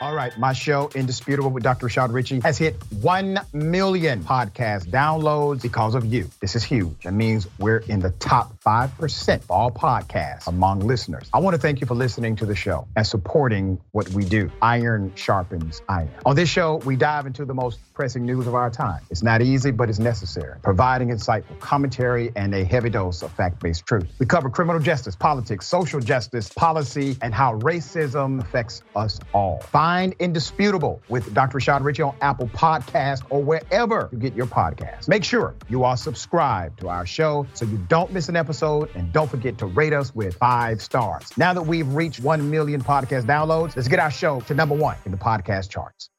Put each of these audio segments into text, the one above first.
All right, my show, Indisputable with Dr. Rashad Richey, has hit 1 million podcast downloads because of you. This is huge. That means we're in the top 5% of all podcasts among listeners. I want to thank you for listening to the show and supporting what we do. Iron sharpens iron. On this show, we dive into the most pressing news of our time. It's not easy, but it's necessary, providing insightful commentary and a heavy dose of fact based truth. We cover criminal justice, politics, social justice, policy, and how racism affects us all. Find Indisputable with Dr. Rashad Richey on Apple Podcast or wherever you get your podcasts. Make sure you are subscribed to our show so you don't miss an episode and don't forget to rate us with five stars. Now that we've reached 1 million podcast downloads, let's get our show to number one in the podcast charts.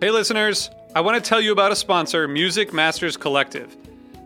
Hey, listeners, I want to tell you about a sponsor, Music Masters Collective.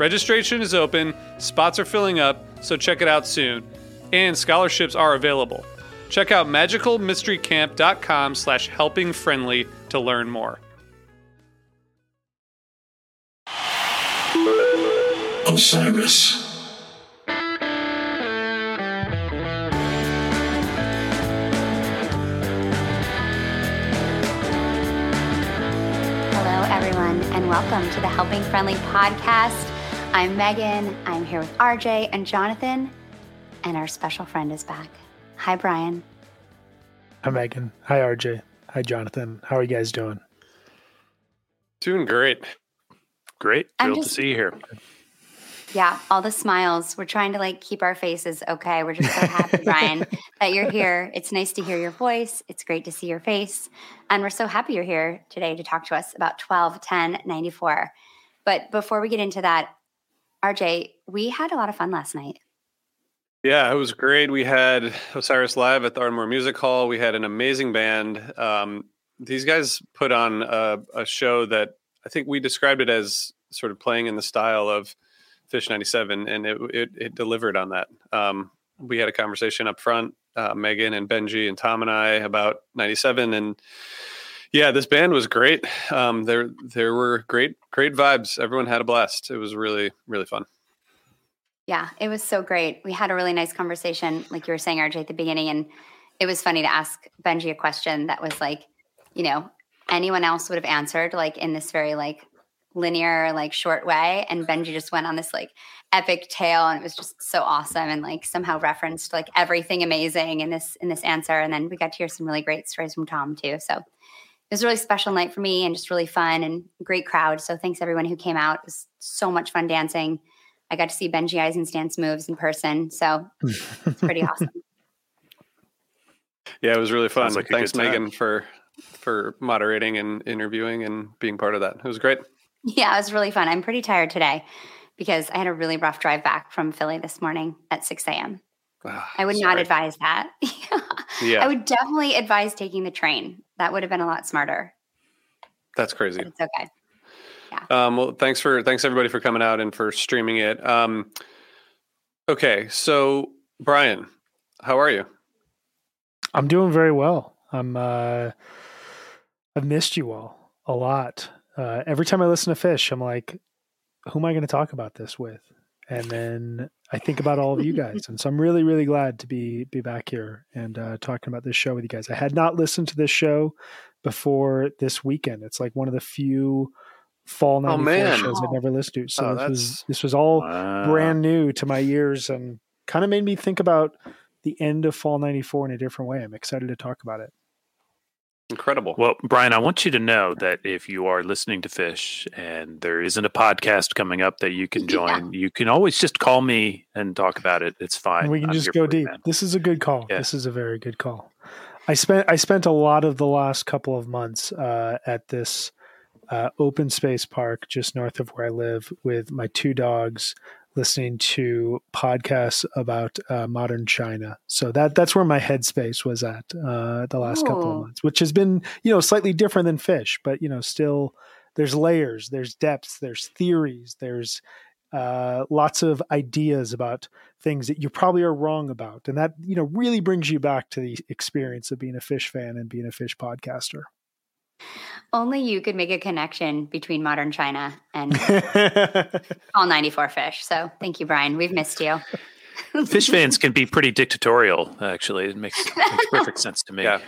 Registration is open, spots are filling up, so check it out soon. And scholarships are available. Check out magicalmysterycamp.com slash helpingfriendly to learn more. Osiris. Hello, everyone, and welcome to the Helping Friendly podcast. I'm Megan. I'm here with RJ and Jonathan, and our special friend is back. Hi, Brian. Hi, Megan. Hi, RJ. Hi, Jonathan. How are you guys doing? Doing great. Great. I'm Thrilled just- to see you here. Yeah, all the smiles. We're trying to like keep our faces okay. We're just so happy, Brian, that you're here. It's nice to hear your voice. It's great to see your face. And we're so happy you're here today to talk to us about 12 10 94. But before we get into that, RJ, we had a lot of fun last night. Yeah, it was great. We had Osiris live at the Ardmore Music Hall. We had an amazing band. Um, these guys put on a, a show that I think we described it as sort of playing in the style of Phish 97, and it, it, it delivered on that. Um, we had a conversation up front, uh, Megan and Benjy and Tom and I about 97, and Yeah, this band was great. Um, there there were great great vibes. Everyone had a blast. It was really really fun. Yeah, it was so great. We had a really nice conversation, like you were saying, RJ, at the beginning, and it was funny to ask Benjy a question that was like, you know, anyone else would have answered like in this very like linear, like short way, and Benjy just went on this like epic tale, and it was just so awesome, and like somehow referenced like everything amazing in this in this answer, and then we got to hear some really great stories from Tom too. So it was a really special night for me, and just really fun and great crowd. So thanks everyone who came out. It was so much fun dancing. I got to see Benjy Eisen's dance moves in person, so it's pretty awesome. Yeah, it was really fun. like Thanks. Megan, for for moderating and interviewing and being part of that. It was great. Yeah, it was really fun. I'm pretty tired today because I had a really rough drive back from Philly this morning at 6 a.m. Ah, I would not advise that. Yeah. I would definitely advise taking the train. That would have been a lot smarter. That's crazy. But it's okay. Um, well, thanks for thanks everybody for coming out and for streaming it. Um, okay, so Brian, how are you? I'm doing very well. I'm uh I've missed you all a lot. Uh every time I listen to Phish, I'm like, who am I going to talk about this with? And then I think about all of you guys. And so I'm really, really glad to be be back here and uh talking about this show with you guys. I had not listened to this show before this weekend. It's like one of the few fall 94 man. shows I've never listened to. So Oh, this was this was all Wow. brand new to my ears and kind of made me think about the end of fall 94 in a different way. I'm excited to talk about it. Incredible. Well, Brian, I want you to know that if you are listening to Phish and there isn't a podcast coming up that you can join, you can always just call me and talk about it. It's fine. and we can I'm just go deep. man. This is a good call. Yeah. This is a very good call. I spent I spent a lot of the last couple of months uh, at this uh, open space park just north of where I live with my two dogs, listening to podcasts about uh, modern China. So that that's where my headspace was at uh, the last couple of months, which has been you know slightly different than Phish, but you know still there's layers, there's depths, there's theories, there's uh, lots of ideas about things that you probably are wrong about, and that you know really brings you back to the experience of being a Phish fan and being a Phish podcaster. Only you could make a connection between modern China and all 94 Phish. So thank you, Brian. We've missed you. Phish fans can be pretty dictatorial, actually. It makes, makes perfect sense to me. yeah,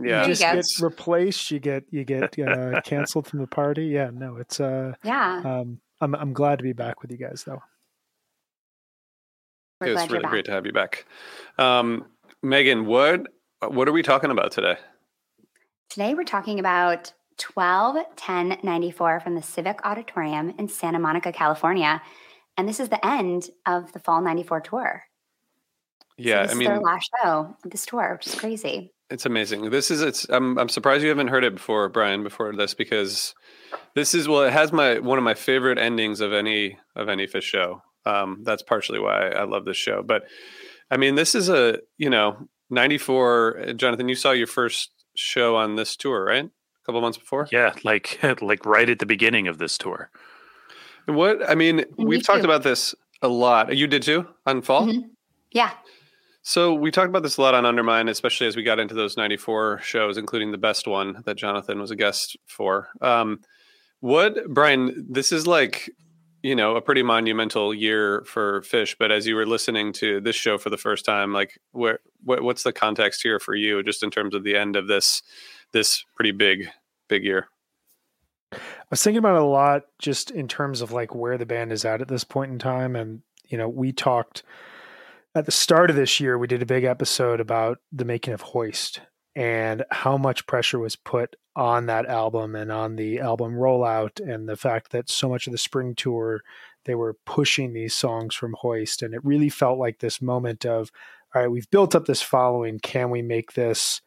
yeah. you just go. get replaced, you get you get uh, canceled from the party. Yeah, no, it's uh, Yeah, um, I'm I'm glad to be back with you guys though. we're it was really great to have you back. Um, Megan, what what are we talking about today? Today we're talking about 12 10 94 from the Civic Auditorium in Santa Monica, California. And this is the end of the Fall 94 tour. So Yeah, this I is mean, their last show of this tour, which is crazy. It's amazing. This is it's. I'm I'm surprised you haven't heard it before, Brian, before this because this is well, it has my one of my favorite endings of any of any Phish show. Um, that's partially why I love this show. But I mean, this is a you know '94. Jonathan, you saw your first show on this tour, right? A couple months before. Yeah, like like right at the beginning of this tour. What I mean, me we've talked about this a lot. You did too on fall. Mhm. Yeah. So we talked about this a lot on Undermine, especially as we got into those '94 shows, including the best one that Jonathan was a guest for. Um, what, Brian? This is like, you know, a pretty monumental year for Phish. But as you were listening to this show for the first time, like, where, what, what's the context here for you, just in terms of the end of this, this pretty big, big year? I was thinking about a lot just in terms of like where the band is at at this point in time. And, you know, we talked at the start of this year, we did a big episode about the making of Hoist and how much pressure was put on that album and on the album rollout and the fact that so much of the spring tour they were pushing these songs from Hoist and it really felt like this moment of all right we've built up this following can we make this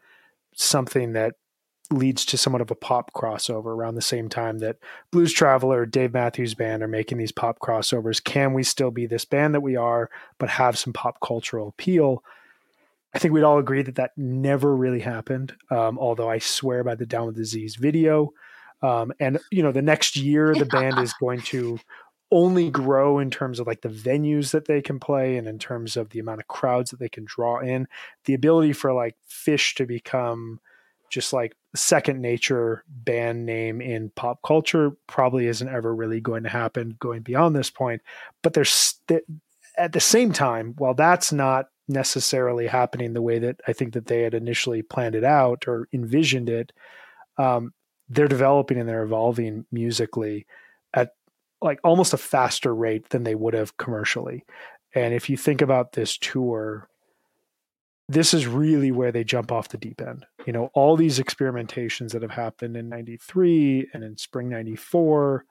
something that leads to somewhat of a pop crossover around the same time that Blues Traveler, Dave Matthews Band are making these pop crossovers. Can we still be this band that we are, but have some pop cultural appeal? I think we'd all agree that that never really happened. Um, although I swear by the Down with Disease video, um, and you know, the next year the band is going to only grow in terms of like the venues that they can play and in terms of the amount of crowds that they can draw in. The ability for like Phish to become just like second nature band name in pop culture probably isn't ever really going to happen going beyond this point but there's st- at the same time while that's not necessarily happening the way that i think that they had initially planned it out or envisioned it um, they're developing and they're evolving musically at like almost a faster rate than they would have commercially and if you think about this tour this is really where they jump off the deep end. You know, all these experimentations that have happened in 93 and in spring 94.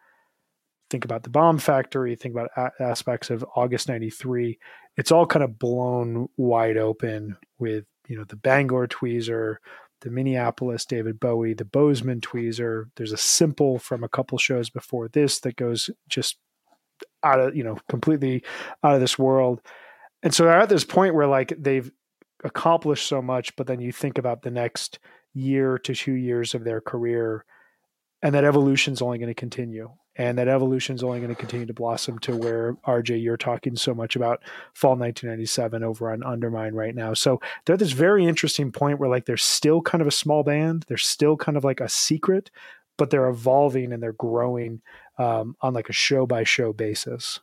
Think about the bomb factory, think about a- aspects of August 93. It's all kind of blown wide open with, you know, the Bangor tweezer, the Minneapolis David Bowie, the Bozeman tweezer. There's a simple from a couple shows before this that goes just out of, you know, completely out of this world. And so they're at this point where like they've accomplished so much, but then you think about the next year to two years of their career, and that evolution is only going to continue. And that evolution is only going to continue to blossom to where RJ, you're talking so much about fall 1997 over on Undermine right now. So they're at this very interesting point where like they're still kind of a small band, they're still kind of like a secret, but they're evolving and they're growing um, on like a show by show basis.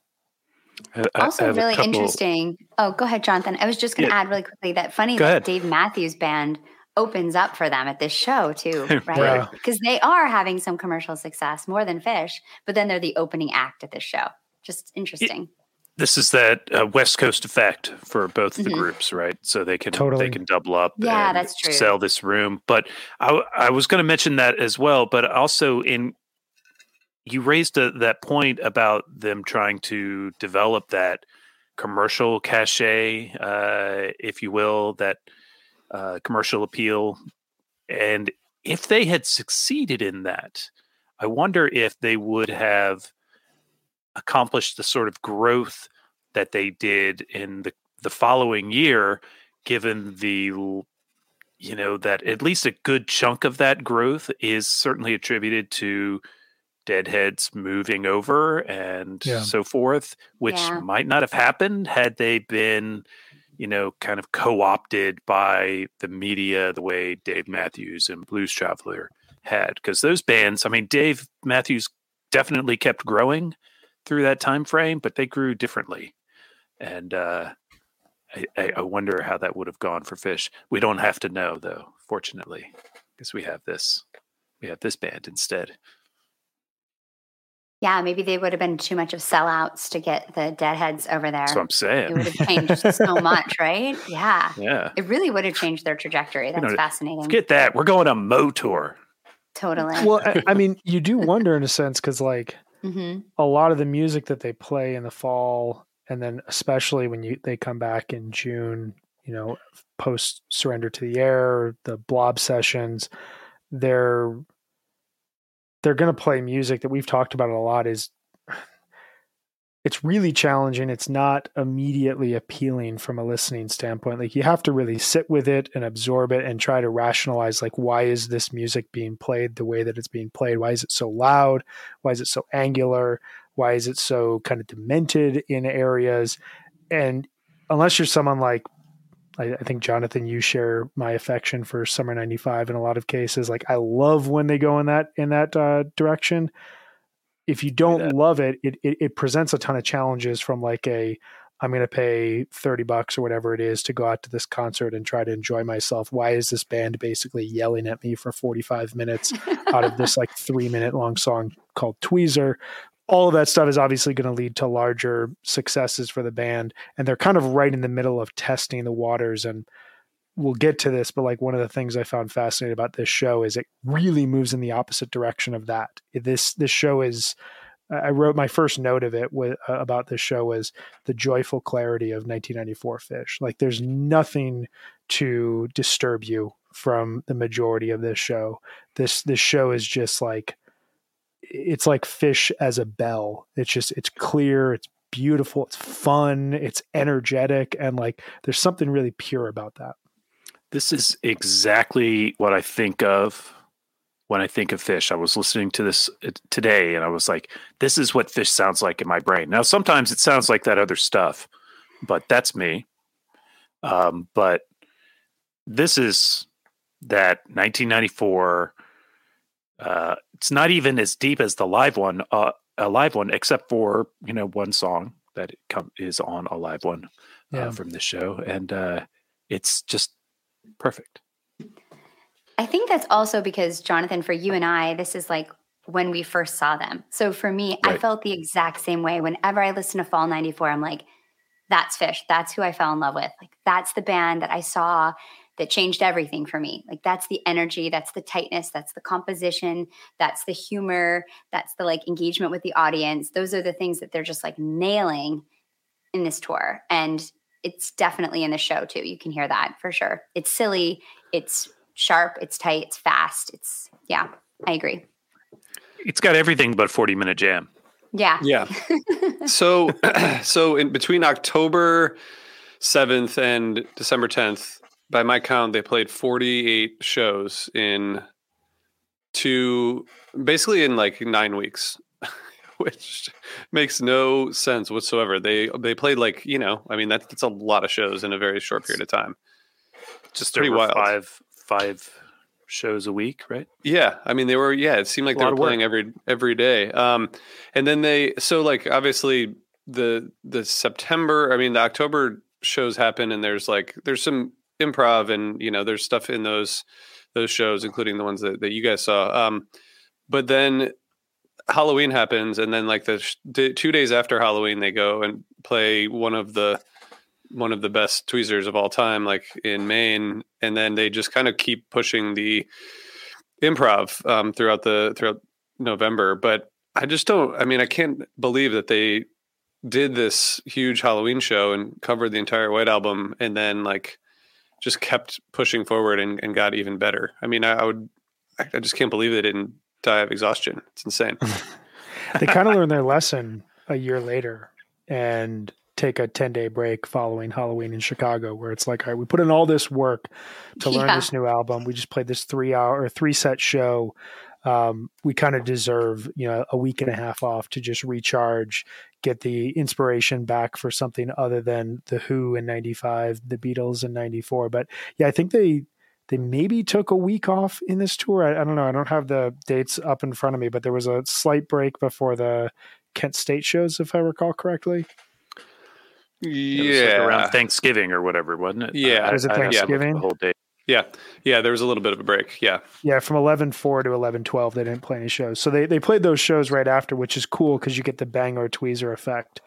I- I also have really couple- interesting. Oh, go ahead, Jonathan. I was just going to Yeah. add really quickly that funny that. Dave Matthews Band opens up for them at this show too, right? Yeah. Because they are having some commercial success more than Phish, but then they're the opening act at this show. Just interesting. This is that uh, West Coast effect for both the Mhm. groups, right? So they can Totally. they can double up. Yeah, and that's true. Sell this room, but I I was going to mention that as well. But also in you raised a, that point about them trying to develop that commercial cachet, uh, if you will, that uh, commercial appeal, and if they had succeeded in that, I wonder if they would have accomplished the sort of growth that they did in the the following year given the you know that at least a good chunk of that growth is certainly attributed to deadheads moving over and Yeah. so forth which Yeah. might not have happened had they been you know kind of co-opted by the media the way dave matthews and blues traveler had because those bands i mean dave matthews definitely kept growing through that time frame but they grew differently and uh I, I wonder how that would have gone for Phish. We don't have to know though, fortunately, because we have this. We have this band instead. Yeah, maybe they would have been too much of sellouts to get the deadheads over there. That's what I'm saying. It would have changed so much, right? Yeah. Yeah. It really would have changed their trajectory. That's know, fascinating. Forget that. We're going on Mo tour. Totally. Well, I, I mean, you do wonder in a sense because like hmm a lot of the music that they play in the fall and then especially when you they come back in June, you know, post surrender to the air, the blob sessions, they're they're going to play music that we've talked about a lot is it's really challenging. It's not immediately appealing from a listening standpoint. Like you have to really sit with it and absorb it and try to rationalize like why is this music being played the way that it's being played? Why is it so loud? Why is it so angular? Why is it so kind of demented in areas? And unless you're someone like I, I think Jonathan, you share my affection for Summer '95 in a lot of cases. Like I love when they go in that in that uh, direction. If you don't love it, it, it, it presents a ton of challenges from like a I'm going to pay 30 bucks or whatever it is to go out to this concert and try to enjoy myself. Why is this band basically yelling at me for 45 minutes out of this like three minute long song called Tweezer? All of that stuff is obviously going to lead to larger successes for the band. And they're kind of right in the middle of testing the waters. And we'll get to this, but like one of the things I found fascinating about this show is it really moves in the opposite direction of that. This, this show is, I wrote my first note of it with, uh, about this show was the joyful clarity of 1994 Phish. Like there's nothing to disturb you from the majority of this show. This this show is just like it's like Phish as a bell. It's just it's clear, it's beautiful, it's fun, it's energetic, and like there's something really pure about that. This is exactly what I think of when I think of Phish. I was listening to this uh, today and I was like, this is what Phish sounds like in my brain. Now, sometimes it sounds like that other stuff, but that's me. Um, but this is that 1994. Uh, it's not even as deep as the live one, uh, a live one, except for you know one song that com- is on a live one uh, Yeah. from the show, and uh, it's just perfect. I think that's also because Jonathan, for you and I, this is like when we first saw them. So for me, I felt the exact same way. Whenever I listen to Fall 94, I'm like, that's Phish. That's who I fell in love with. Like that's the band that I saw that changed everything for me. Like that's the energy, that's the tightness, that's the composition, that's the humor, that's the like engagement with the audience. Those are the things that they're just like nailing in this tour. And it's definitely in the show too. You can hear that for sure. It's silly, it's sharp, it's tight, it's fast. It's yeah, I agree. It's got everything but 40 minute jam. Yeah. Yeah. so so in between October 7th and December 10th, by my count, they played 48 shows in two basically in like nine weeks. Which makes no sense whatsoever. They they played like, you know, I mean that's, that's a lot of shows in a very short period of time. Just Pretty wild. five five shows a week, right? Yeah, I mean they were. Yeah, it seemed like they were work. playing every every day. Um, and then they so like obviously the the September. I mean the October shows happen, and there's like there's some improv, and you know there's stuff in those those shows, including the ones that, that you guys saw. Um, but then Halloween happens, and then like the sh- d- two days after Halloween, they go and play one of the one of the best tweezers of all time, like in Maine, and then they just kind of keep pushing the improv um, throughout the throughout November. But I just don't. I mean, I can't believe that they did this huge Halloween show and covered the entire White Album, and then like just kept pushing forward and, and got even better. I mean, I, I would. I, I just can't believe they didn't die of exhaustion. It's insane. they kind of learned their lesson a year later and take a 10 day break following Halloween in Chicago, where it's like, all right, we put in all this work to learn Yeah. this new album. We just played this three hour or three set show. Um, we kind of deserve, you know, a week and a half off to just recharge, get the inspiration back for something other than the Who in 95, the Beatles in 94. But yeah, I think they, they maybe took a week off in this tour. I, I don't know. I don't have the dates up in front of me, but there was a slight break before the Kent State shows, if I recall correctly. It was like yeah, around Thanksgiving or whatever, wasn't it? Yeah. I- Was it I- I Thanksgiving? The whole day. Yeah, yeah. There was a little bit of a break. Yeah, Yeah, from eleven four to eleven twelve, they didn't play any shows. So they, they played those shows right after, which is cool because you get the Bangor tweezer effect.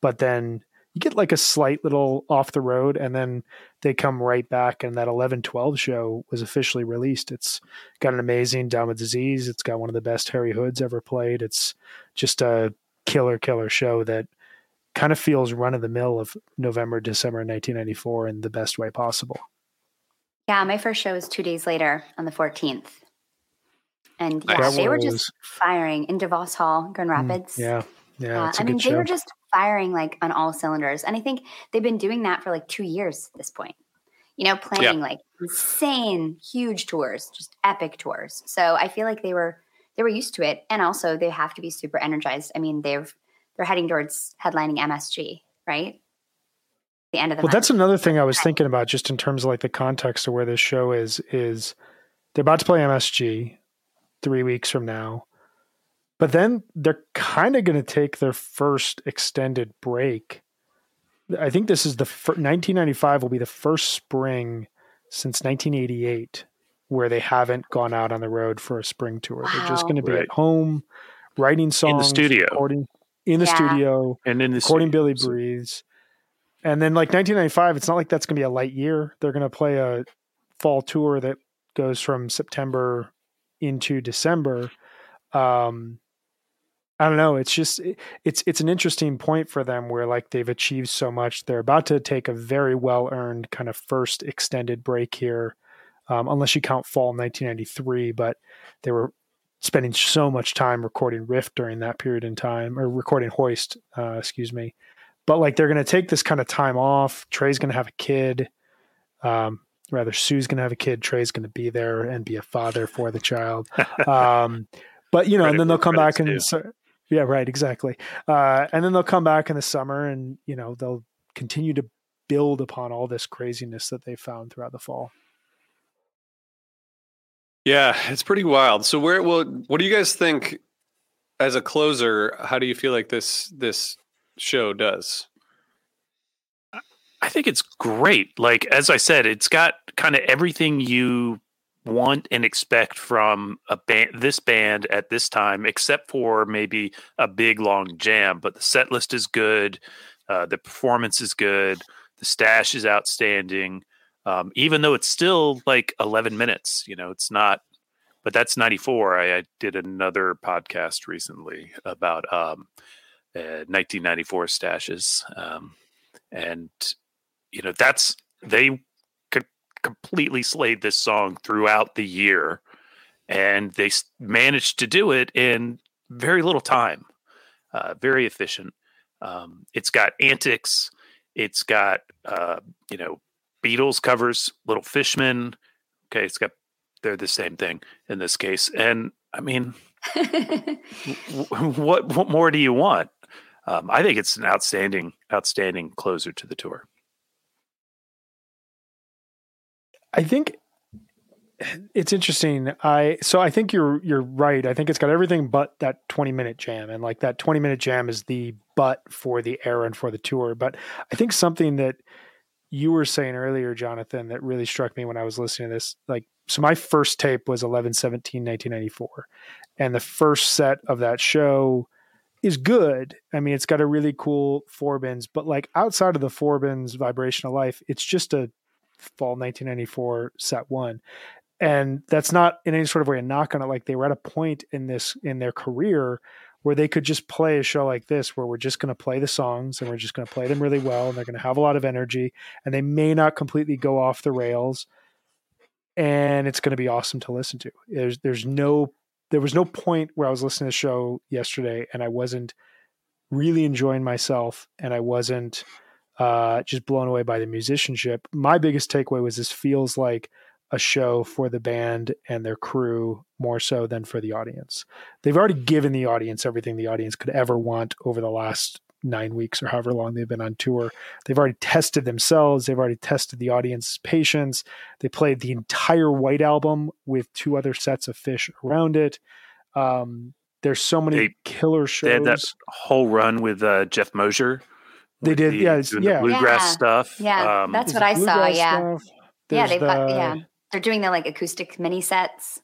But then you get like a slight little off the road, and then they come right back. And that eleven twelve show was officially released. It's got an amazing Down with Disease. It's got one of the best Harry Hoods ever played. It's just a killer, killer show that kind of feels run of the mill of November, December 1994 in the best way possible. Yeah, my first show was two days later on the 14th. And yeah, That they were was- just firing in DeVos Hall, Grand Rapids. Yeah. Yeah. Uh, It's a I good mean, show. they were just firing like on all cylinders. And I think they've been doing that for like two years at this point. You know, playing like insane, huge tours, just epic tours. So I feel like they were they were used to it. And also they have to be super energized. I mean, they've they're heading towards headlining MSG, right? The end of the Well, month. that's another thing I was thinking about, just in terms of like the context of where this show is. Is they're about to play MSG three weeks from now, but then they're kind of going to take their first extended break. I think this is the fir- 1995 will be the first spring since 1988 where they haven't gone out on the road for a spring tour. They're just going to be Right. at home writing songs in the studio. recording in the Yeah. studio And in the recording Billy studio, so- Breathes. And then like 1995, it's not like that's going to be a light year. They're going to play a fall tour that goes from September into December. Um, I don't know. It's just it- it's it's an interesting point for them where like they've achieved so much. They're about to take a very well earned kind of first extended break here, um, unless you count fall 1993. But they were spending so much time recording Rift during that period in time, or recording Hoist, uh, excuse me. But like they're going to take this kind of time off. Trey's going to have a kid. Um, rather, Sue's going to have a kid. Trey's going to be there and be a father for the child. Um, but you know, and then they'll come back and so, yeah, right, exactly. Uh, and then they'll come back in the summer, and you know they'll continue to build upon all this craziness that they found throughout the fall. Yeah, it's pretty wild. So where well what do you guys think as a closer, how do you feel like this this show does? I think it's great. Like as I said, it's got kind of everything you want and expect from a band this band at this time except for maybe a big long jam but the set list is good uh, the performance is good the stash is outstanding um, even though it's still like 11 minutes you know it's not but that's 94 i, I did another podcast recently about um, uh, 1994 stashes um, and you know that's they completely slayed this song throughout the year, and they managed to do it in very little time. Uh, very efficient. Um, it's got antics. It's got uh, you know Beatles covers, Little Fishman. Okay, it's got they're the same thing in this case, and I mean, what what more do you want? Um, I think it's an outstanding, outstanding closer to the tour. I think it's interesting. I so I think you're you're right. I think it's got everything but that 20 minute jam, and like that 20 minute jam is the but for the era and for the tour. But I think something that you were saying earlier, Jonathan, that really struck me when I was listening to this. Like, so my first tape was 11 17 1994, and the first set of that show is good. I mean, it's got a really cool Forbin's, but like outside of the Forbin's vibrational life, it's just a fall 1994 set one. And that's not in any sort of way a knock on it. Like they were at a point in this in their career where they could just play a show like this where we're just going to play the songs and we're just going to play them really well and they're going to have a lot of energy and they may not completely go off the rails. And it's going to be awesome to listen to. There's there's no there was no point where i was listening to the show yesterday and i wasn't really enjoying myself and i wasn't uh, just blown away by the musicianship. My biggest takeaway was this feels like a show for the band and their crew more so than for the audience. They've already given the audience everything the audience could ever want over the last nine weeks or however long they've been on tour. They've already tested themselves. They've already tested the audience's patience. They played the entire White Album with two other sets of Phish around it. Um, there's so many they, killer shows. They had that whole run with uh, Jeff Mosier they did, the, yeah, yeah, bluegrass yeah. stuff. Yeah, um, that's what I saw. Yeah, yeah, they've the, got yeah. They're doing the like acoustic mini sets.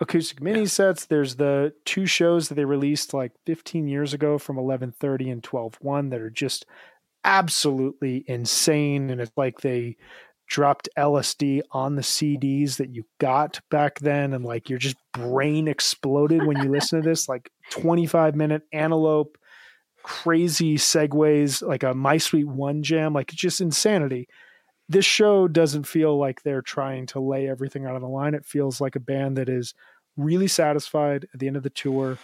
Acoustic mini yeah. sets. There's the two shows that they released like 15 years ago from 11:30 and 12:1 that are just absolutely insane, and it's like they dropped LSD on the CDs that you got back then, and like your just brain exploded when you listen to this. Like 25 minute antelope crazy segues, like a My Sweet One jam, like just insanity. This show doesn't feel like they're trying to lay everything out on the line. It feels like a band that is really satisfied at the end of the tour.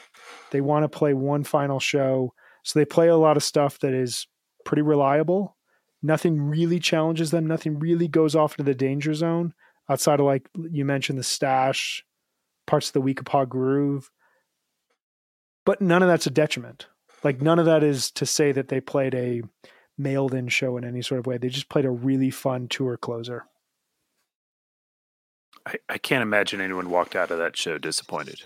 They want to play one final show. So they play a lot of stuff that is pretty reliable. Nothing really challenges them. Nothing really goes off into the danger zone outside of like you mentioned the stash, parts of the Weekapaug groove. But none of that's a detriment. Like none of that is to say that they played a mailed in show in any sort of way. They just played a really fun tour closer. I, I can't imagine anyone walked out of that show disappointed.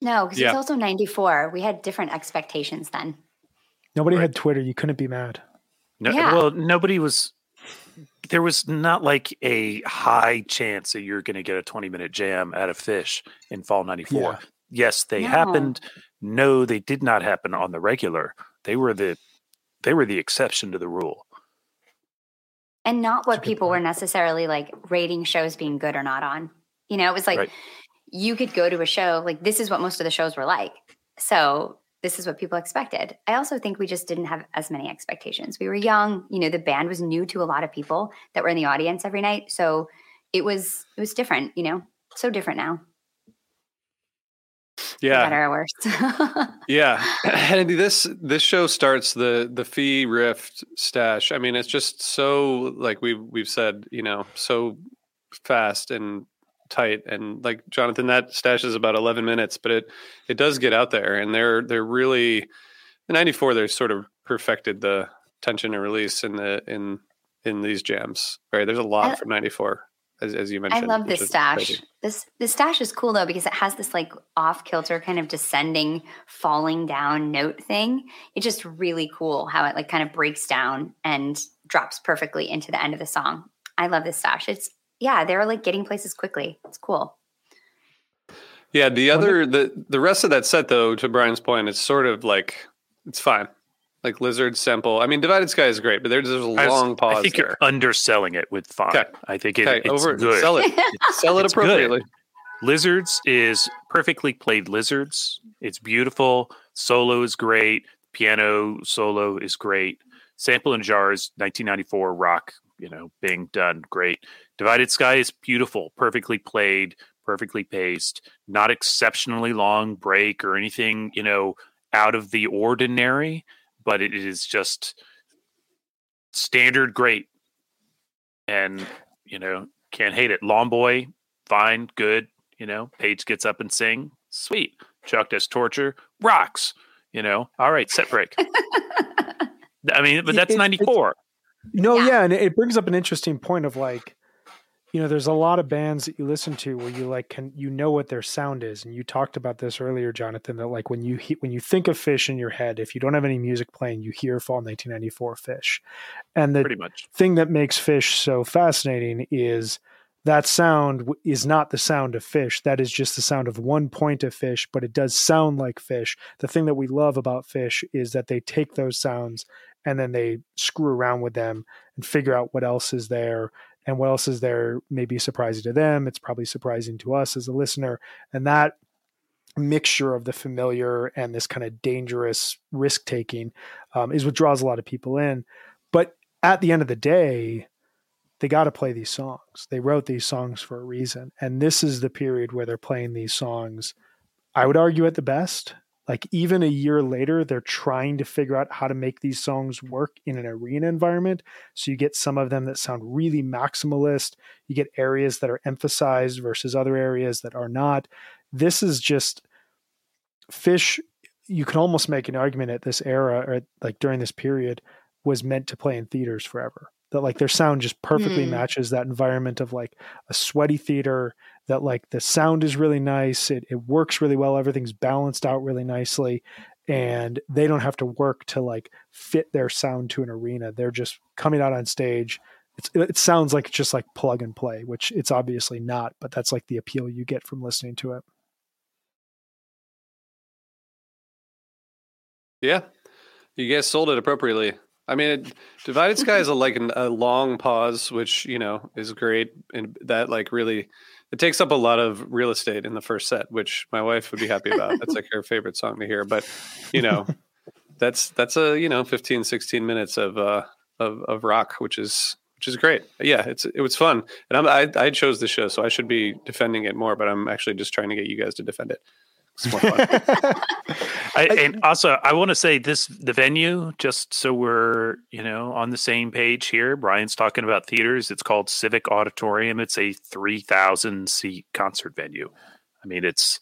No, because yeah. it's also 94. We had different expectations then. Nobody right. had Twitter. You couldn't be mad. No, yeah. Well, nobody was. There was not like a high chance that you're going to get a 20 minute jam out of Phish in fall 94. Yeah. Yes, they no. happened. No, they did not happen on the regular. They were the they were the exception to the rule. And not what people were necessarily like rating shows being good or not on. You know, it was like right. you could go to a show, like this is what most of the shows were like. So this is what people expected. I also think we just didn't have as many expectations. We were young, you know, the band was new to a lot of people that were in the audience every night. So it was it was different, you know, so different now yeah. better or worse. Yeah. And this this show starts the the fee rift stash. I mean it's just so like we've we've said you know so fast and tight and like jonathan that stash is about 11 minutes but it it does get out there and they're they're really the 94 they're sort of perfected the tension and release in the in in these jams right? There's a lot I, from 94 as, as you mentioned. I love which this stash. crazy. This this stash is cool though because it has this like off kilter kind of descending, falling down note thing. It's just really cool how it like kind of breaks down and drops perfectly into the end of the song. I love this stash. It's yeah, they're like getting places quickly. It's cool. Yeah, the other the the rest of that set though, to Brian's point, it's sort of like it's fine. Like Lizard Simple. I mean, Divided Sky is great, but there's, there's a I was- long pause I think there. you're underselling it with fine. Okay. I think it, Okay, it's over good. sell it. Sell it It's good. appropriately. Lizards is perfectly played lizards. It's beautiful. Solo is great. Piano solo is great. Sample in Jars, 1994 rock, you know, being done great. Divided Sky is beautiful, perfectly played, perfectly paced, not exceptionally long break or anything, you know, out of the ordinary, but it is just standard great. And, you know, can't hate it. Lawn Boy, fine, good. You know, Page gets up and sing, sweet. Chalkdust Torture, rocks. You know, all right, set break. I mean, but that's ninety four. No, Yeah. yeah. and it brings up an interesting point of like, you know, there's a lot of bands that you listen to where you like can you know what their sound is, and you talked about this earlier, Jonathan. That like when you he- when you think of Phish in your head, if you don't have any music playing, you hear Fall 1994 Phish, and the Pretty much. thing that makes Phish so fascinating is that sound is not the sound of Phish. That is just the sound of one point of Phish, but it does sound like Phish. The thing that we love about Phish is that they take those sounds and then they screw around with them and figure out what else is there and what else is there may be surprising to them. It's probably surprising to us as a listener. And that mixture of the familiar and this kind of dangerous risk taking um, is what draws a lot of people in. But at the end of the day, they got to play these songs. They wrote these songs for a reason. And this is the period where they're playing these songs, I would argue, at the best. Like, even a year later, they're trying to figure out how to make these songs work in an arena environment. So you get some of them that sound really maximalist. You get areas that are emphasized versus other areas that are not. This is just Phish. You can almost make an argument at this era or like during this period was meant to play in theaters forever that like their sound just perfectly Hmm. matches that environment of like a sweaty theater that like the sound is really nice it, it works really well everything's balanced out really nicely and they don't have to work to like fit their sound to an arena. They're just coming out on stage. It's, it sounds like just like plug and play which it's obviously not but that's like the appeal you get from listening to it. Yeah, you guys sold it appropriately. I mean, it, Divided Sky is a like an, a long pause, which you know is great, and that like really it takes up a lot of real estate in the first set, which my wife would be happy about. That's like her favorite song to hear. But you know, that's that's a you know 15, 16 minutes of uh of of rock, which is which is great. Yeah, it's it was fun, and I'm, I I chose the show, so I should be defending it more, but I'm actually just trying to get you guys to defend it. It's more fun. I, and also, I want to say this: the venue, just so we're you know on the same page here. Brian's talking about theaters. It's called Civic Auditorium. It's a three thousand seat concert venue. I mean, it's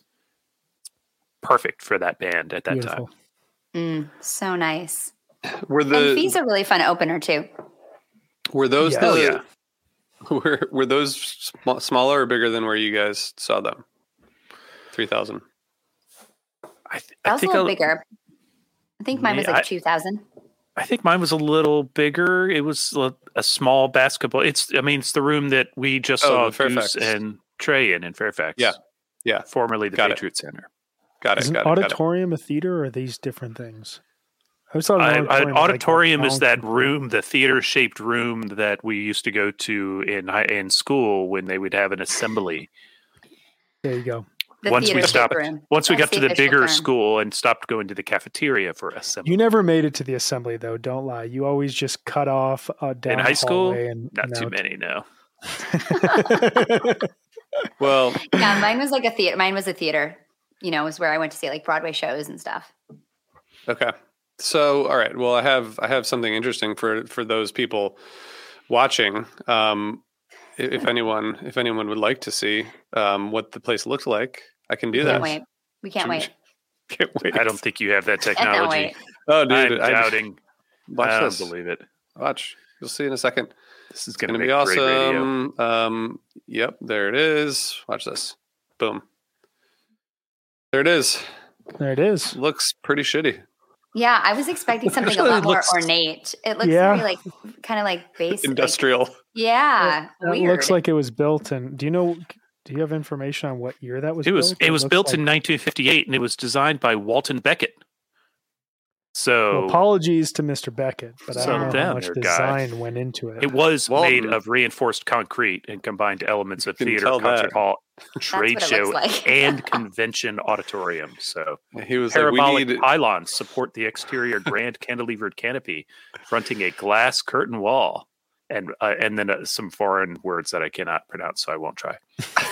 perfect for that band at that beautiful time. Mm, so nice. Were and the Fee's a really fun opener too. Were those Yeah. the Oh, yeah. were were those sm- smaller or bigger than where you guys saw them? Three thousand. I, th- That I was a think little a- bigger. I think mine was like I- two thousand. I think mine was a little bigger. It was a, a small basketball. It's I mean, it's the room that we just Oh, saw the Fairfax. Goose and Trey in in Fairfax. Yeah. Yeah. formerly the Got it. Patriot Center. Got it. is an got it, got it. auditorium a theater or are these different things I always thought I, an an auditorium, was, like, auditorium is that room, the theater-shaped room that we used to go to in in school when they would have an assembly. There you go. The Once we stopped- room. Once we That's got to the official bigger term. school and stopped going to the cafeteria for assembly. You never made it to the assembly though. Don't lie. You always just cut off uh, down in high school, hallway and, not and too many. No, Well, Yeah, mine was like a theater. Mine was a theater. You know, was where I went to see like Broadway shows and stuff. okay. So, all right. Well, I have I have something interesting for for those people watching. Um, i- if anyone if anyone would like to see um, what the place looks like, I can do that. Can't wait. We can't wait. Can't wait. I don't think you have that technology. Oh, dude, I'm I, doubting. watch I don't this. believe it. Watch. You'll see in a second. This is going Gonna be be great radio. awesome. Um, yep, there it is. Watch this. Boom. There it is. There it is. Looks pretty shitty. Yeah, I was expecting something a Actually, lot more looks- ornate. It looks Yeah. very like kind of like basic. like- Industrial. Yeah, It weird. looks like it was built in. Do you know? Do you have information on what year that was? It was built? it was built like- in 1958 and it was designed by Welton Becket. So Well, apologies to Mr. Becket, but I Settle don't know how much there, guy. design went into it. it was made of reinforced concrete and combined elements of You can theater, concert that. hall, trade show, like. and convention auditorium. So He was like, parabolic we need. pylons support the exterior grand cantilevered canopy, fronting a glass curtain wall, and uh, and then uh, some foreign words that I cannot pronounce, so I won't try.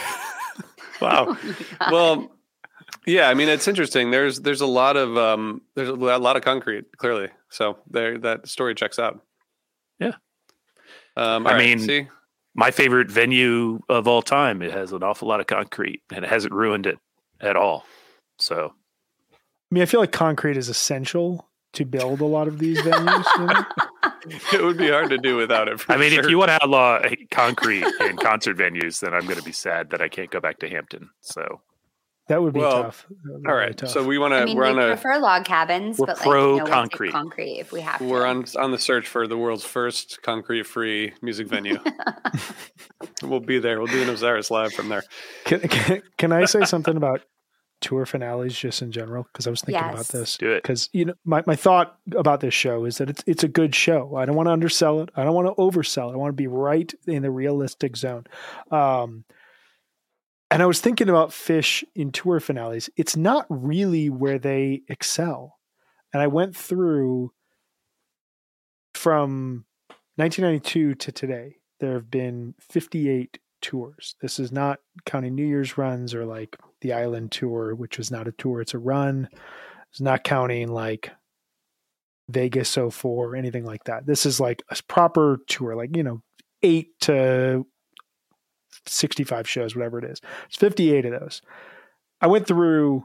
Wow. well, yeah. I mean, it's interesting. There's there's a lot of um there's a lot of concrete clearly. So there that story checks out. Yeah. Um, I all right, mean- see, My favorite venue of all time. It has an awful lot of concrete, and it hasn't ruined it at all. So I mean, I feel like concrete is essential to build a lot of these venues. You know? it would be hard to do without it. I mean, if you want to outlaw uh, concrete in concert venues, then I'm going to be sad that I can't go back to Hampton. So That would be Well, tough. That would be all really right. tough. So we want to I mean, we're we on a prefer log cabins, We're but like pro you know, concrete. concrete if we have we're on on the search for the world's first concrete free music venue. we'll be there. We'll do an Osiris live from there. Can, can, can I say something about tour finales just in general? Because I was thinking about this. do it. Because you know, my, my thought about this show is that it's it's a good show. I don't want to undersell it. I don't want to oversell it. I want to be right in the realistic zone. Um, and I was thinking about Phish in tour finales. It's not really where they excel. And I went through from 1992 to today. There have been 58 tours. This is not counting New Year's runs or like the Island Tour, which is not a tour, it's a run. It's not counting like Vegas 04 or anything like that. This is like a proper tour, like, you know, eight to 65 shows, whatever it is. It's 58 of those. I went through,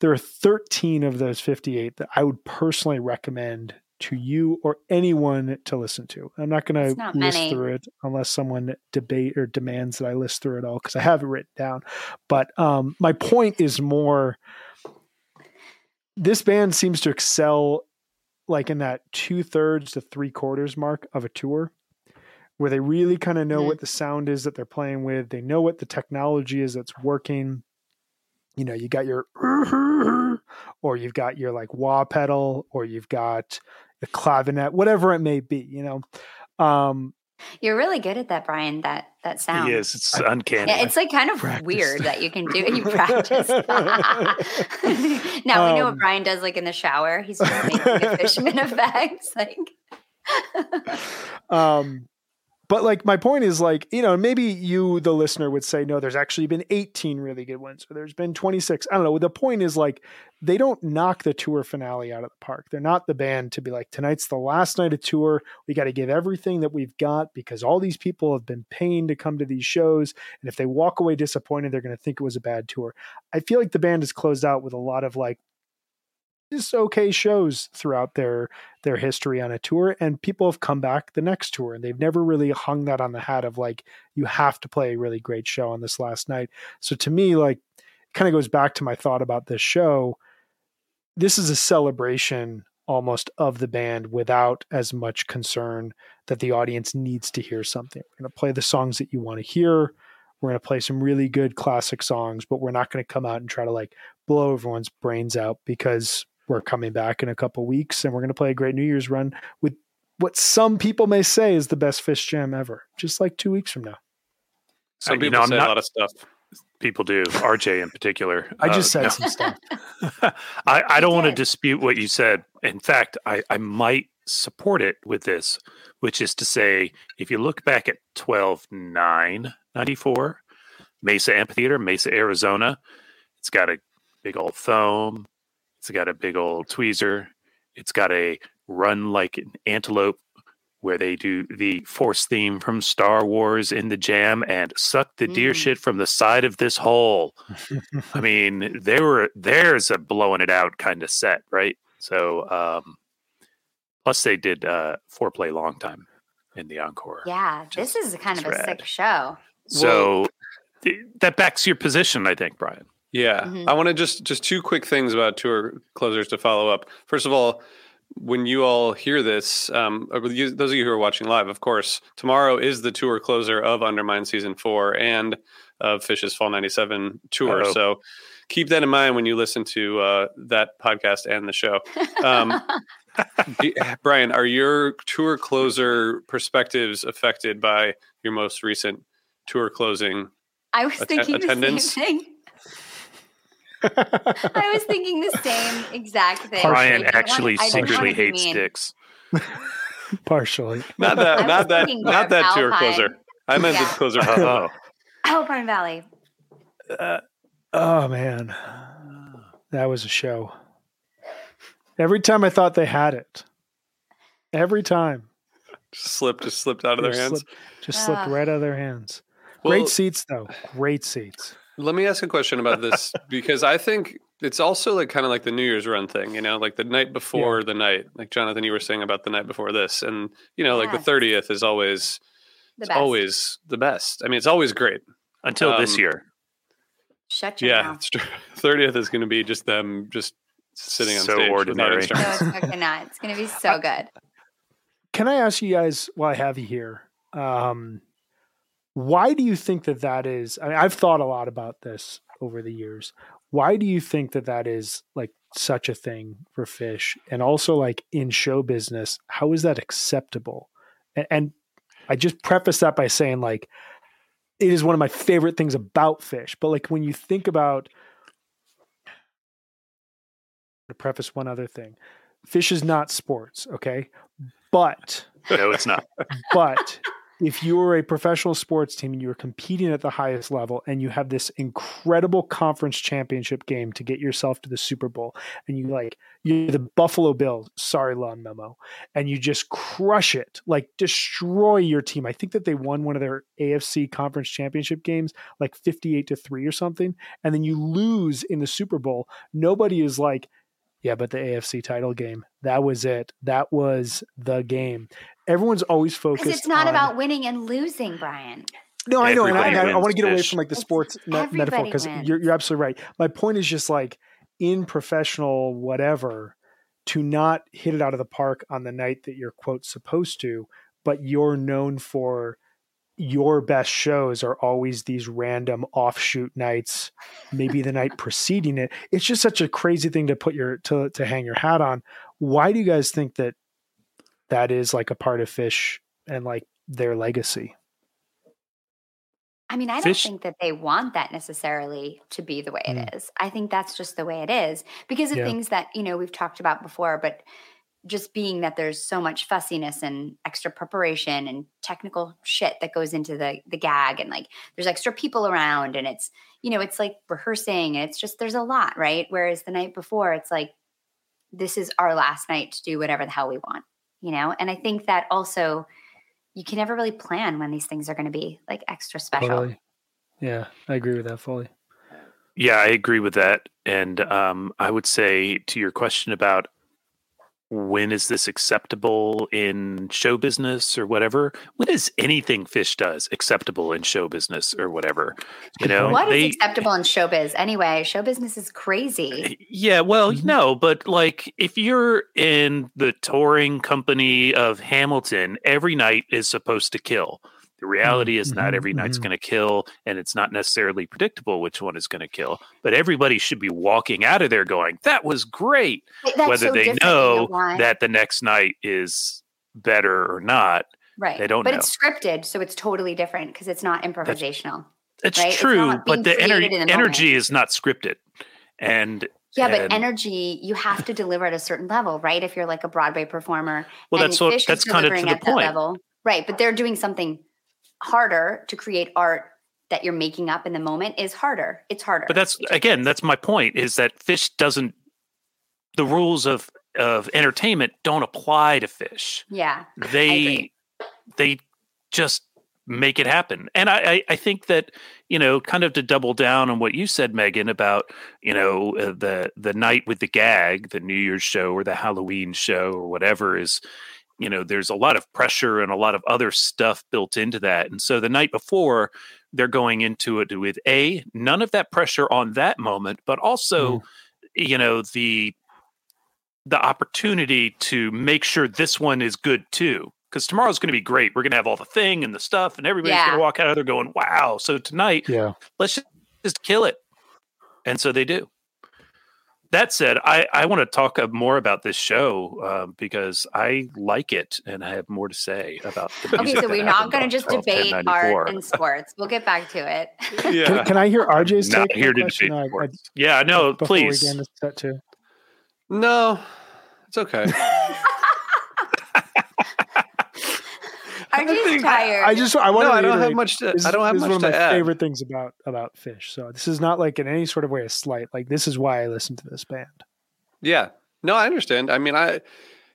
there are 13 of those 58 that I would personally recommend to you or anyone to listen to. I'm not going to list many. through it unless someone debate or demands that I list through it all because I have it written down. But um, my point is more this band seems to excel like in that two thirds to three quarters mark of a tour where they really kind of know Mhm. what the sound is that they're playing with. They know what the technology is that's working. You know, you got your or you've got your like wah pedal or you've got the clavinet, whatever it may be, you know. Um, You're really good at that, Brian. That that sound. He is. It's uncanny. Yeah, it's like kind of practiced. weird that you can do it. You practice. now we know what Um, Brian does, like in the shower. He's just making a fisherman effects. Like, um but like my point is like you know maybe you the listener would say no there's actually been 18 really good ones or there's been 26 i don't know. The point is like they don't knock the tour finale out of the park. They're not the band to be like tonight's the last night of tour. We got to give everything that we've got because all these people have been paying to come to these shows and if they walk away disappointed they're going to think it was a bad tour. I feel like the band is closed out with a lot of like just okay shows throughout their their history on a tour and people have come back the next tour and they've never really hung that on the hat of like you have to play a really great show on this last night. So to me like it kind of goes back to my thought about this show. This is a celebration almost of the band without as much concern that the audience needs to hear something. We're going to play the songs that you want to hear. We're going to play some really good classic songs but we're not going to come out and try to like blow everyone's brains out because we're coming back in a couple weeks and we're going to play a great New Year's run with what some people may say is the best Phish jam ever, just like two weeks from now. Some Uh, you people know, say not- a lot of stuff. People do. RJ in particular. I just Uh, said no. some stuff. I, I don't want to dispute what you said. In fact, I, I might support it with this, which is to say, if you look back at 12 9 94, Mesa Amphitheater, Mesa, Arizona, it's got a big old foam, it's got a big old tweezer, it's got a run like an antelope where they do the force theme from Star Wars in the jam and suck the deer Mm. shit from the side of this hole. I mean, they were there's a blowing it out kind of set, right? So, um, plus they did uh, foreplay long time. in the encore. Yeah, this is kind of a sick show. So th- that backs your position, I think, Brian. Yeah, Mhm. I want to just just two quick things about tour closers to follow up. First of all, when you all hear this, um, you, those of you who are watching live, of course, tomorrow is the tour closer of Undermine season four and of Phish's Fall '97 tour. Uh-oh. So keep that in mind when you listen to uh, that podcast and the show. Um, D- Brian, are your tour closer perspectives affected by your most recent tour closing? I was Atten- thinking attendance? the same thing. I was thinking the same exact thing. Brian actually want- secretly want to be hates mean. sticks. Partially. Not that, not that, thinking more not that tour Alpine. closer. I meant Yeah. the closer. Oh, Alpine Valley. Uh, oh man, that was a show. Every time I thought they had it, every time just slipped, just slipped out of their Just hands. slipped- just slipped Ugh. right out of their hands. Well- Great seats though, great seats. Let me ask a question about this because I think it's also like kind of like the New Year's run thing, you know, like the night before the night, like Jonathan, you were saying about the night before this, and you know, like the thirtieth is always, The it's always the best. I mean, it's always great. until this Um, year. Shut your Yeah, mouth. thirtieth is going to be just them just sitting on So stage ordinary. No, instruments. it's fucking not. It's gonna be so good. Can I ask you guys while I have you here? Um, why do you think that that is? I mean, I've thought a lot about this over the years. Why do you think that that is like such a thing for Phish? And also, like in show business, how is that acceptable? And, and I just preface that by saying, like, it is one of my favorite things about Phish. But like when you think about, to preface one other thing, Phish is not sports, okay? But No, it's not. but if you are a professional sports team and you are competing at the highest level and you have this incredible conference championship game to get yourself to the Super Bowl and you like you're the Buffalo Bills, sorry lawn memo, and you just crush it, like destroy your team. I think that they won one of their AFC conference championship games like 58 to 3 or something and then you lose in the Super Bowl. Nobody is like yeah, but the AFC title game, that was it. That was the game. Everyone's always focused. Because it's not on- about winning and losing, Brian. No, I know, and I, Everybody and I, I want to get away from like the sports me- metaphor because you're, you're absolutely right. My point is just like in professional whatever, to not hit it out of the park on the night that you're quote supposed to, but you're known for your best shows are always these random offshoot nights, maybe the night preceding it. It's just such a crazy thing to put your to to hang your hat on. Why do you guys think that that is like a part of Phish and like their legacy? I mean, I don't think that they want that necessarily to be the way it Mm. is. I think that's just the way it is because of Yeah. things that, you know, we've talked about before, but just being that there's so much fussiness and extra preparation and technical shit that goes into the the gag and like there's extra people around and it's, you know, it's like rehearsing and it's just there's a lot, right? Whereas the night before it's like this is our last night to do whatever the hell we want, you know? And I think that also you can never really plan when these things are going to be like extra special. Totally. Yeah, I agree with that fully. Yeah, I agree with that. And um, I would say to your question about when is this acceptable in show business or whatever, when is anything Phish does acceptable in show business or whatever? You know, What is they, acceptable in showbiz anyway? Show business is crazy. Yeah, well, Mhm. no, but like if you're in the touring company of Hamilton, every night is supposed to kill. The reality is not every night's mhm. going to kill, and it's not necessarily predictable which one is going to kill. But everybody should be walking out of there going, "That was great," That's whether so they know that the next night is better or not. right. they don't but know. it's scripted, so it's totally different because it's not improvisational. It's Right? True, not being but the, ener- the energy moment. is not scripted, and Yeah, but and- energy you have to deliver at a certain level, right? If you're like a Broadway performer, Well, and that's what- that's kind of to the at that point. level, right? But they're doing something harder to create art that you're making up in the moment is harder. It's harder. But that's again, that's my point is that Phish doesn't the rules of of entertainment don't apply to Phish. yeah. They they just make it happen. And I, I I think that you know, kind of to double down on what you said, Megan, about you know uh, the the night with the gag, the New Year's show or the Halloween show or whatever is you know, there's a lot of pressure and a lot of other stuff built into that. And so the night before, they're going into it with a none of that pressure on that moment, but also, mm. you know, the the opportunity to make sure this one is good too. Because tomorrow's going to be great. We're going to have all the thing and the stuff, and everybody's yeah. going to walk out of there going, "Wow!" So tonight, yeah, let's just, just kill it. And so they do that said, I, I want to talk more about this show uh, because I like it and I have more to say about the Okay, so we're not going to just debate art and sports. We'll get back to it. yeah. Can, can, I hear RJ's not take? here to debate no, I, I, yeah, no, please. No, it's okay. I'm just tired. I just I want no, I don't have much to. This, I don't have this much is one of my add. favorite things about about Phish. So this is not like in any sort of way a slight. Like this is why I listen to this band. Yeah. No, I understand. I mean, I.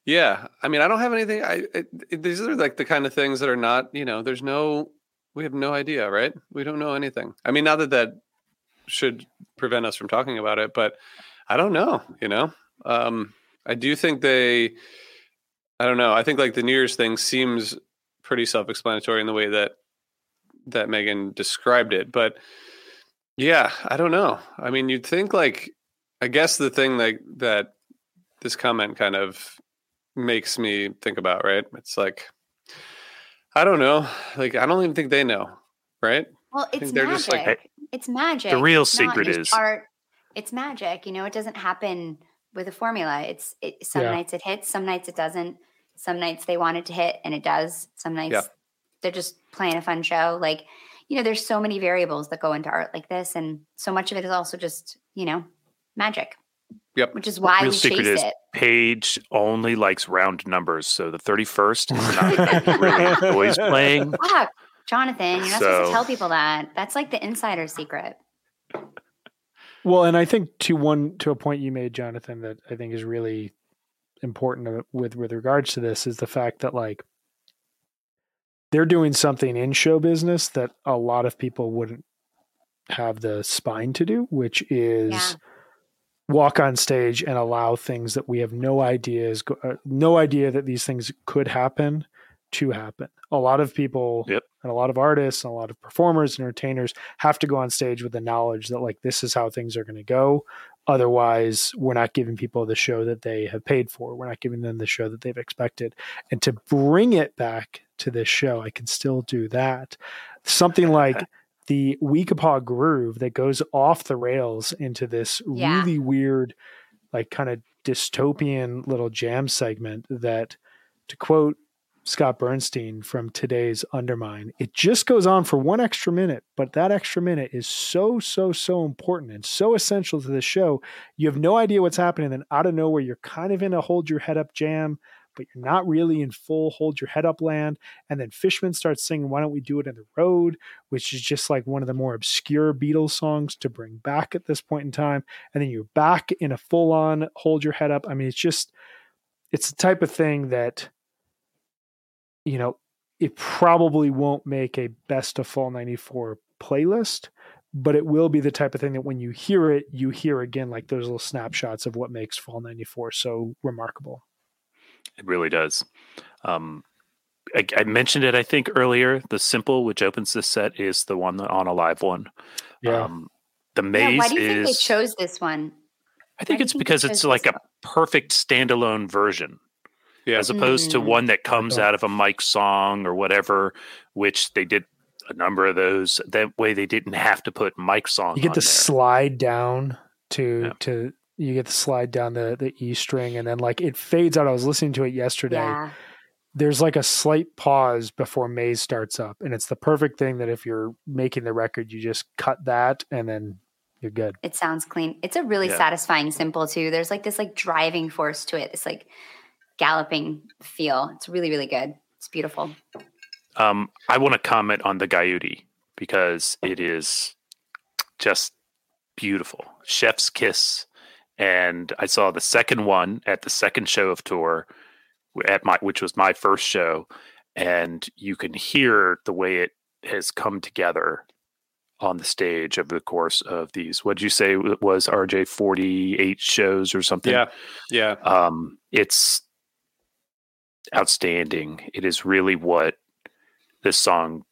Yeah, I mean, I don't have anything. I it, it, these are like the kind of things that are not. You know, there's no. We have no idea, right? We don't know anything. I mean, not that that should prevent us from talking about it, but I don't know. You know, um, I do think they. I don't know. I think like the New Year's thing seems pretty self-explanatory in the way that that Megan described it. But yeah, I don't know. I mean, you'd think like I guess the thing that that this comment kind of makes me think about, right? It's like I don't know. Like I don't even think they know, right? Well, it's they're magic. Like, it's magic. The real it's secret is art. It's magic. You know, it doesn't happen with a formula. It's it, some yeah. nights it hits, some nights it doesn't. Some nights they want it to hit and it does. Some nights yeah. they're just playing a fun show. Like, you know, there's so many variables that go into art like this. And so much of it is also just, you know, magic. Yep. Which is why Real we secret chase is it. Page only likes round numbers. So the 31st is not really always playing. Fuck, Jonathan, you're not so. supposed to tell people that. That's like the insider secret. Well, and I think to one to a point you made, Jonathan, that I think is really important with with regards to this is the fact that like they're doing something in show business that a lot of people wouldn't have the spine to do, which is yeah. walk on stage and allow things that we have no ideas, uh, no idea that these things could happen to happen. A lot of people yep. and a lot of artists and a lot of performers and entertainers have to go on stage with the knowledge that like this is how things are going to go. Otherwise, we're not giving people the show that they have paid for. We're not giving them the show that they've expected. And to bring it back to this show, I can still do that. Something like the Weekapaug groove that goes off the rails into this yeah. really weird, like kind of dystopian little jam segment that, to quote Scott Bernstein from today's Undermine. It just goes on for one extra minute, but that extra minute is so, so, so important and so essential to the show. You have no idea what's happening. Then out of nowhere, you're kind of in a hold your head up jam, but you're not really in full hold your head up land. And then Fishman starts singing, Why Don't We Do It in the Road, which is just like one of the more obscure Beatles songs to bring back at this point in time. And then you're back in a full on hold your head up. I mean, it's just, it's the type of thing that you know, it probably won't make a best of fall 94 playlist, but it will be the type of thing that when you hear it, you hear again like those little snapshots of what makes fall 94 so remarkable. It really does. Um, I, I, mentioned it, I think, earlier. The simple, which opens this set, is the one on a live one. Yeah. Um, the maze yeah, why do you is, think they chose this one? I think it's because it's like a perfect standalone version yeah. as opposed mm. to one that comes out of a Mike song or whatever, which they did a number of those. That way, they didn't have to put Mike song. You get the there. slide down to yeah. to you get the slide down the the E string, and then like it fades out. I was listening to it yesterday. Yeah. There's like a slight pause before Maze starts up, and it's the perfect thing that if you're making the record, you just cut that and then you're good. It sounds clean. It's a really yeah. satisfying simple too. There's like this like driving force to it. It's like galloping feel. It's really, really good. It's beautiful. Um, I want to comment on the Guyute because it is just beautiful. Chef's kiss. And I saw the second one at the second show of tour at my which was my first show. And you can hear the way it has come together on the stage over the course of these. What did you say it was RJ forty eight shows or something? Yeah, yeah. Um, it's outstanding. It is really what this song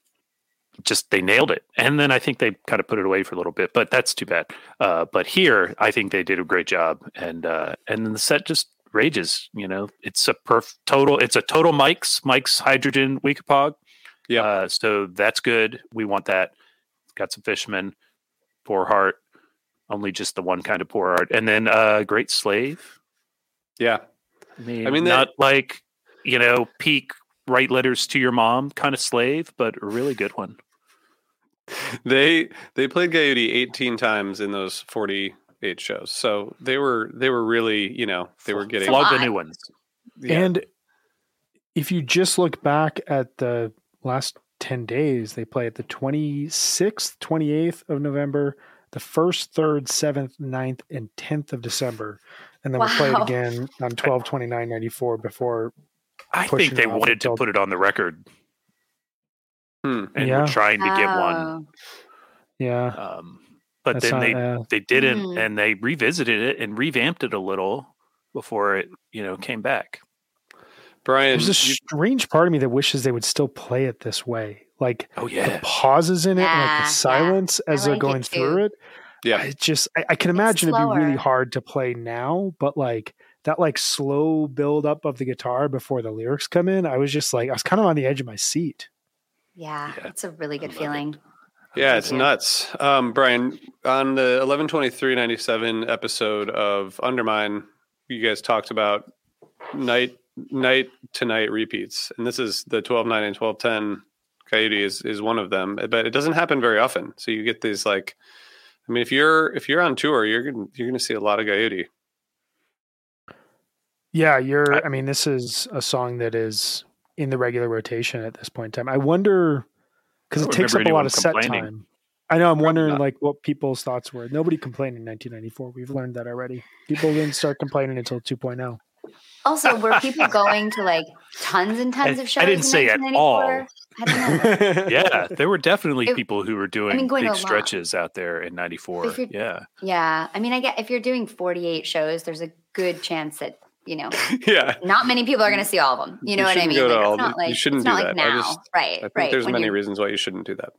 just they nailed it. And then I think they kind of put it away for a little bit, but that's too bad. Uh, but here, I think they did a great job, and uh, and then the set just rages. You know, it's a perf total. It's a total Mike's Mike's Hydrogen Weekapaug. Yeah. Uh, so that's good. We want that. Got some fishermen, poor heart, only just the one kind of poor heart, and then uh, Great Slave. Yeah. I mean, I mean, not like you know peak write letters to your mom kind of slave, but a really good one. They they played Guyute 18 times in those 48 shows. So they were they were really, you know, they were getting Flog the lot. new ones. yeah. And if you just look back at the last 10 days, they play at the 26th, 28th of November, the 1st, 3rd, 7th, 9th, and 10th of December. And then we play it again on 12, 29, 94 before. I think they it off wanted to put it on the record, Hmm. and Yeah. were trying to get one. Oh. Yeah. Um, but that's then not- they uh, they didn't, Hmm. and they revisited it and revamped it a little before it you know came back. Brian, there's a you- strange part of me that wishes they would still play it this way. Like Oh the yeah, pauses in it and like Yeah, the yeah. silence I as they're like it going too. through it. yeah. I just I, I can imagine it'd be really hard to play now, but like that like slow build up of the guitar before the lyrics come in, I was just like I was kind of on the edge of my seat. Yeah, Yeah. it's a really good love it. feeling. Yeah, it's Yeah. nuts. Um, Brian, on the eleven twenty three ninety seven episode of Undermine, you guys talked about night night to night repeats, and this is the twelve nine and twelve ten. Guyute is is one of them, but it doesn't happen very often. So you get these like, I mean, if you're if you're on tour, you're gonna you're gonna see a lot of Guyute. Yeah, you're I- I mean, this is a song that is in the regular rotation at this point in time. I wonder because it takes up a lot of set time. I know. I'm wondering not. like what people's thoughts were. Nobody complained in 1994. We've learned that already. People didn't start complaining until oh. 2.0. Also, were people going to like tons and tons I- of shows? I didn't in say at all. I don't know. yeah. There were definitely It- people who were doing going to a big stretches out there in '94. Yeah, Yeah, I mean, I get if you're doing 48 shows, there's a good chance that you know yeah, not many people are going to see all of them. You know You what I mean? go to Like, all not like you shouldn't it's not do like that. I now, just- right? I think right. there's when many you- reasons why you shouldn't do that.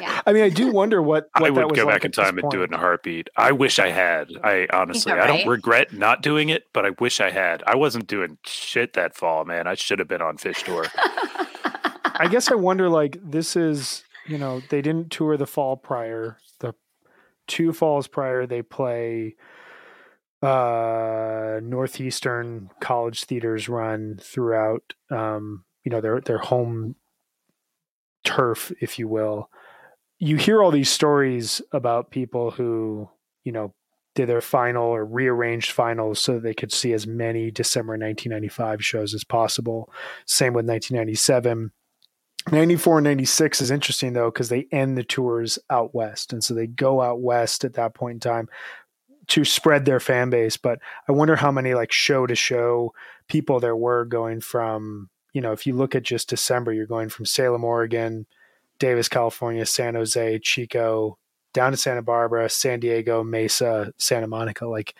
Yeah. I mean, I do wonder what, what I that would was go like back in time and do it in a heartbeat. I wish I had. I honestly, Yeah, I don't regret not doing it, but I wish I had. I wasn't doing shit that fall, man. I should have been on Phish Tour. I guess I wonder like this is you know they didn't tour the fall prior the two falls prior they play uh northeastern college theaters run throughout um you know their their home turf if you will. You hear all these stories about people who you know did their final or rearranged finals so they could see as many December 1995 shows as possible. Same with 1997 94 and 96 is interesting though because they end the tours out west and so they go out west at that point in time to spread their fan base but i wonder how many like show to show people there were going from you know if you look at just december you're going from salem oregon davis california san jose chico down to santa barbara san diego mesa santa monica like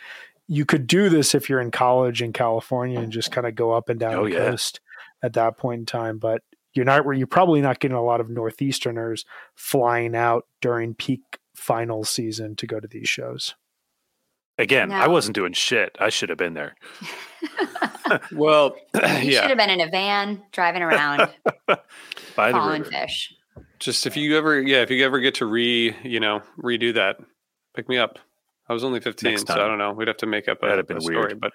you could do this if you're in college in california and just kind of go up and down Oh, the yeah. coast at that point in time but you're not where you're probably not getting a lot of northeasterners flying out during peak final season to go to these shows Again, I wasn't doing shit. I should have been there. Well, You should yeah, have been in a van driving around, By the hauling river. fish. just if you ever, yeah, if you ever get to re, you know, redo that, pick me up. I was only 15, so I don't know. We'd have to make up a, That'd have been a story, weird. but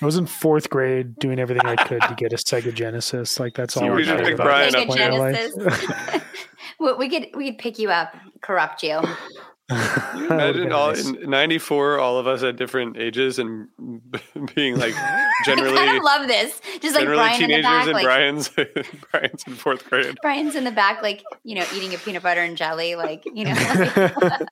i was in fourth grade doing everything i could to get a sega genesis like that's all You I were pick Brian up Sega point in my life. Genesis. Well, we could we could pick you up, corrupt you. That imagine all in 94, all of us at different ages and being like I generally, kind of love this. Just like generally Brian in the teenagers back, and like Brian's, Brian's in fourth grade. Brian's in the back, like you know, eating a peanut butter and jelly, like you know.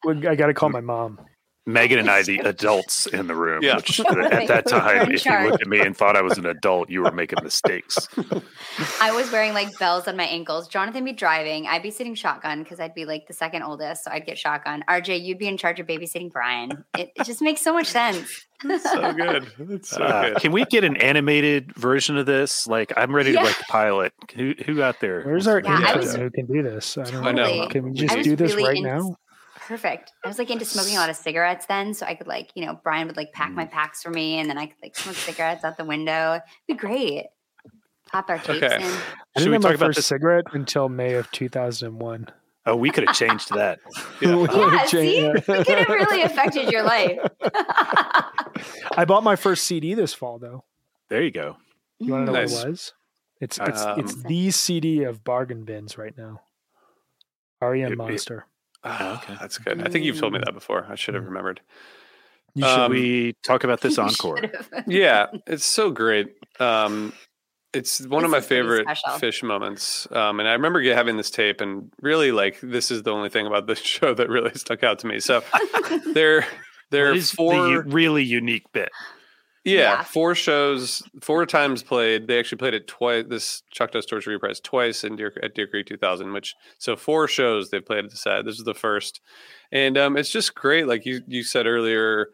Well, i gotta call my mom Megan and I, the adults in the room. Yeah. Which at that time, if you charge. looked at me and thought I was an adult, you were making mistakes. I was wearing like bells on my ankles. Jonathan be driving. I'd be sitting shotgun because I'd be like the second oldest, so I'd get shotgun. RJ, you'd be in charge of babysitting Brian. It, it just makes so much sense. so good. It's so Uh, good. can we get an animated version of this? Like, I'm ready to Yeah. write the pilot. Who who out there? Where's our Yeah, I was- who can do this? I don't I know. Can we just do this really right in- now? Perfect. I was like into smoking a lot of cigarettes then, so I could like, you know, Brian would like pack Mm. my packs for me, and then I could like smoke cigarettes out the window. It'd be great. Pop our tapes Okay. in. I Should didn't we have my talk about first this? cigarette until May of 2001. Oh, we could have changed that. Yeah, see, it could have really affected your life. I bought my first CD this fall, though. There you go. You want to know Nice. what it was? It's it's it's Um, the CD of bargain bins right now. REM It- it- Ah, okay. That's good. I think you've told me Mm. that before. I should have remembered. You Should Um, we talk about this encore? Yeah, it's so great. Um, it's one of my favorite Phish moments. Um, and I remember having this tape, and really, like, this is the only thing about this show that really stuck out to me. So there, there are the four. really unique bit? Yeah, Yeah. four shows, four times played. They actually played it twice. This Chalk Dust Torture reprise twice in Deer, at Deer Creek 2000. Which so four shows they've played at the set. This is the first, and um, it's just great. Like you you said earlier,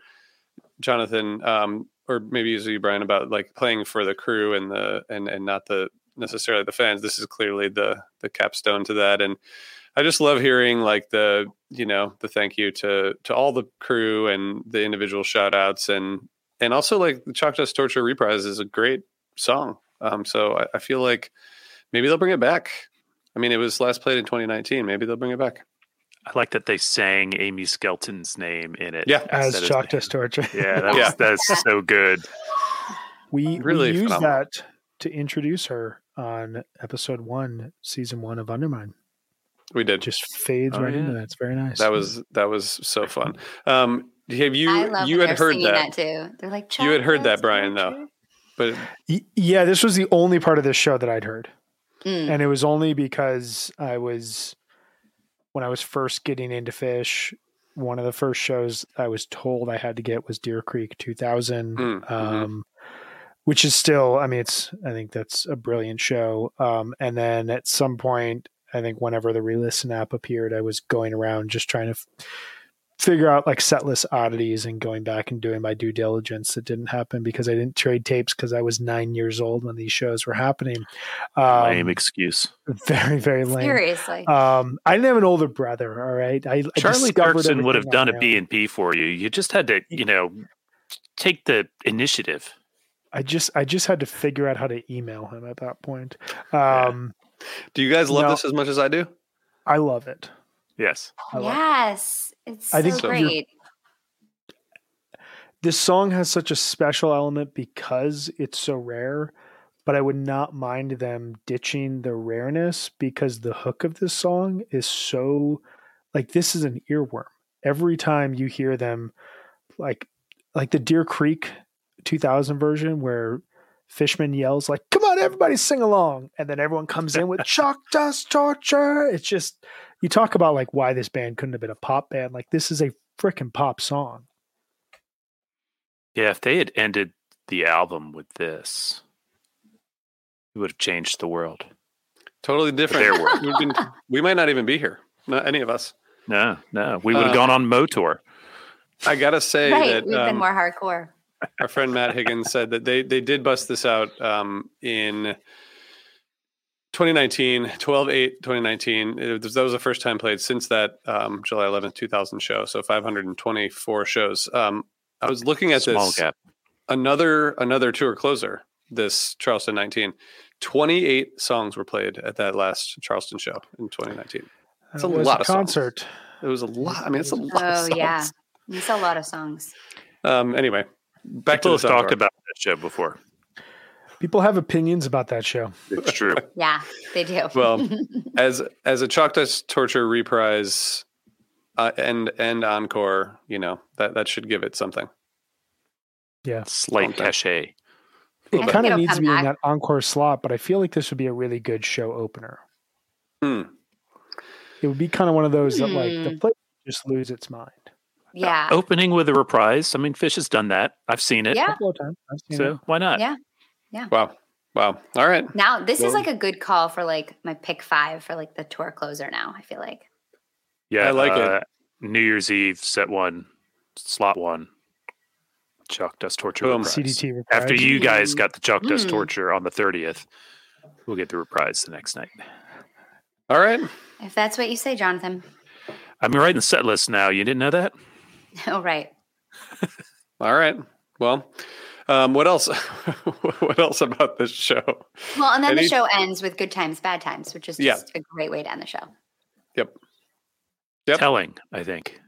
Jonathan, um, or maybe you, Brian, about like playing for the crew and the and and not the necessarily the fans. This is clearly the the capstone to that, and I just love hearing like the you know the thank you to to all the crew and the individual shout outs and and also like the Chalk Dust Torture reprise is a great song. Um, so I, I feel like maybe they'll bring it back. I mean, it was last played in 2019. Maybe they'll bring it back. I like that they sang Amy Skelton's name in it. Yeah. As instead Chalk Dust Torture. Yeah, that Yeah. that's so good. We, Really we used that to introduce her on episode one, season one of Undermine. We did. Just fades Oh, right into yeah. that. It's very nice. That was that was so fun. Um, have you I love you had heard singing that? too. They're like, You had heard that, Brian, though. But yeah, this was the only part of this show that I'd heard. Mm. and it was only because I was when I was first getting into Phish. One of the first shows I was told I had to get was Deer Creek 2000, Mm, mhm. um, which is still, I mean, it's I think that's a brilliant show. Um, and then at some point, I think whenever the re-listen app appeared, I was going around just trying to f- figure out like setlist oddities and going back and doing my due diligence. It didn't happen because I didn't trade tapes because I was nine years old when these shows were happening. Um, Lame excuse. very very lame. Seriously. Um, I didn't have an older brother. All right, I, I Charlie discovered Dirksen would have done on a my B&P for you. You just had to, you know, take the initiative. I just I just had to figure out how to email him at that point. Um, do you guys love No. this as much as I do? I love it. Yes. I love it. yes. It's I so think great. This song has such a special element because it's so rare. But I would not mind them ditching the rareness because the hook of this song is so like this is an earworm. Every time you hear them, like like the Deer Creek 2000 version where Fishman yells like, "Come on, everybody, sing along!" and then everyone comes in with "Chalk Dust Torture." It's just you talk about like why this band couldn't have been a pop band. Like this is a freaking pop song. Yeah, if they had ended the album with this, it would have changed the world. Totally different. Their world. We've been- we might not even be here. Not any of us. No, no. We would have Uh, gone on Motor. I gotta say right. that We've been um, more hardcore. our friend Matt Higgins said that they they did bust this out um, in 2019, 12 8 2019. It was, that was the first time played since that um, July 11th, 2000 show. So 524 shows. Um, I was looking at Small this gap. another another tour closer. This Charleston 19, 28 songs were played at that last Charleston show in 2019. It's a It was lot of songs. concert. It was a lot. I mean, it's a lot. of Oh songs. yeah. It's a lot of songs. Um. Anyway, back People to the talked about that show before. People have opinions about that show. It's true. Yeah, they do. Well, as as a Chalk Dust Torture reprise uh, and and encore, you know that that should give it something. Yeah. Slight Something. cachet. It kind of needs to come be in that encore slot, but I feel like this would be a really good show opener. Hmm. It would be kind of one of those that like the Hmm. place would just lose its mind. Yeah. Opening with a reprise. I mean, Phish has done that. I've seen it. Yeah. couple of times. I've seen So it. why not? Yeah. Wow. Wow. All right. Now this is like a good call for like my pick five for like the tour closer. Now I feel like. Yeah, I like it. uh, New Year's Eve, set one, slot one. Chalk Dust Torture. Boom. reprise. CDT reprise. After you guys got the Chalk Dust Mm. Torture on the 30th, we'll get the reprise the next night. All right. If that's what you say, Jonathan. I'm writing the set list now. You didn't know that? Oh right. All right. Well, um, what else? what else about this show? Well, and then Any- the show ends with good times, bad times, which is Yeah. just a great way to end the show. Yep. Yep. Telling, I think.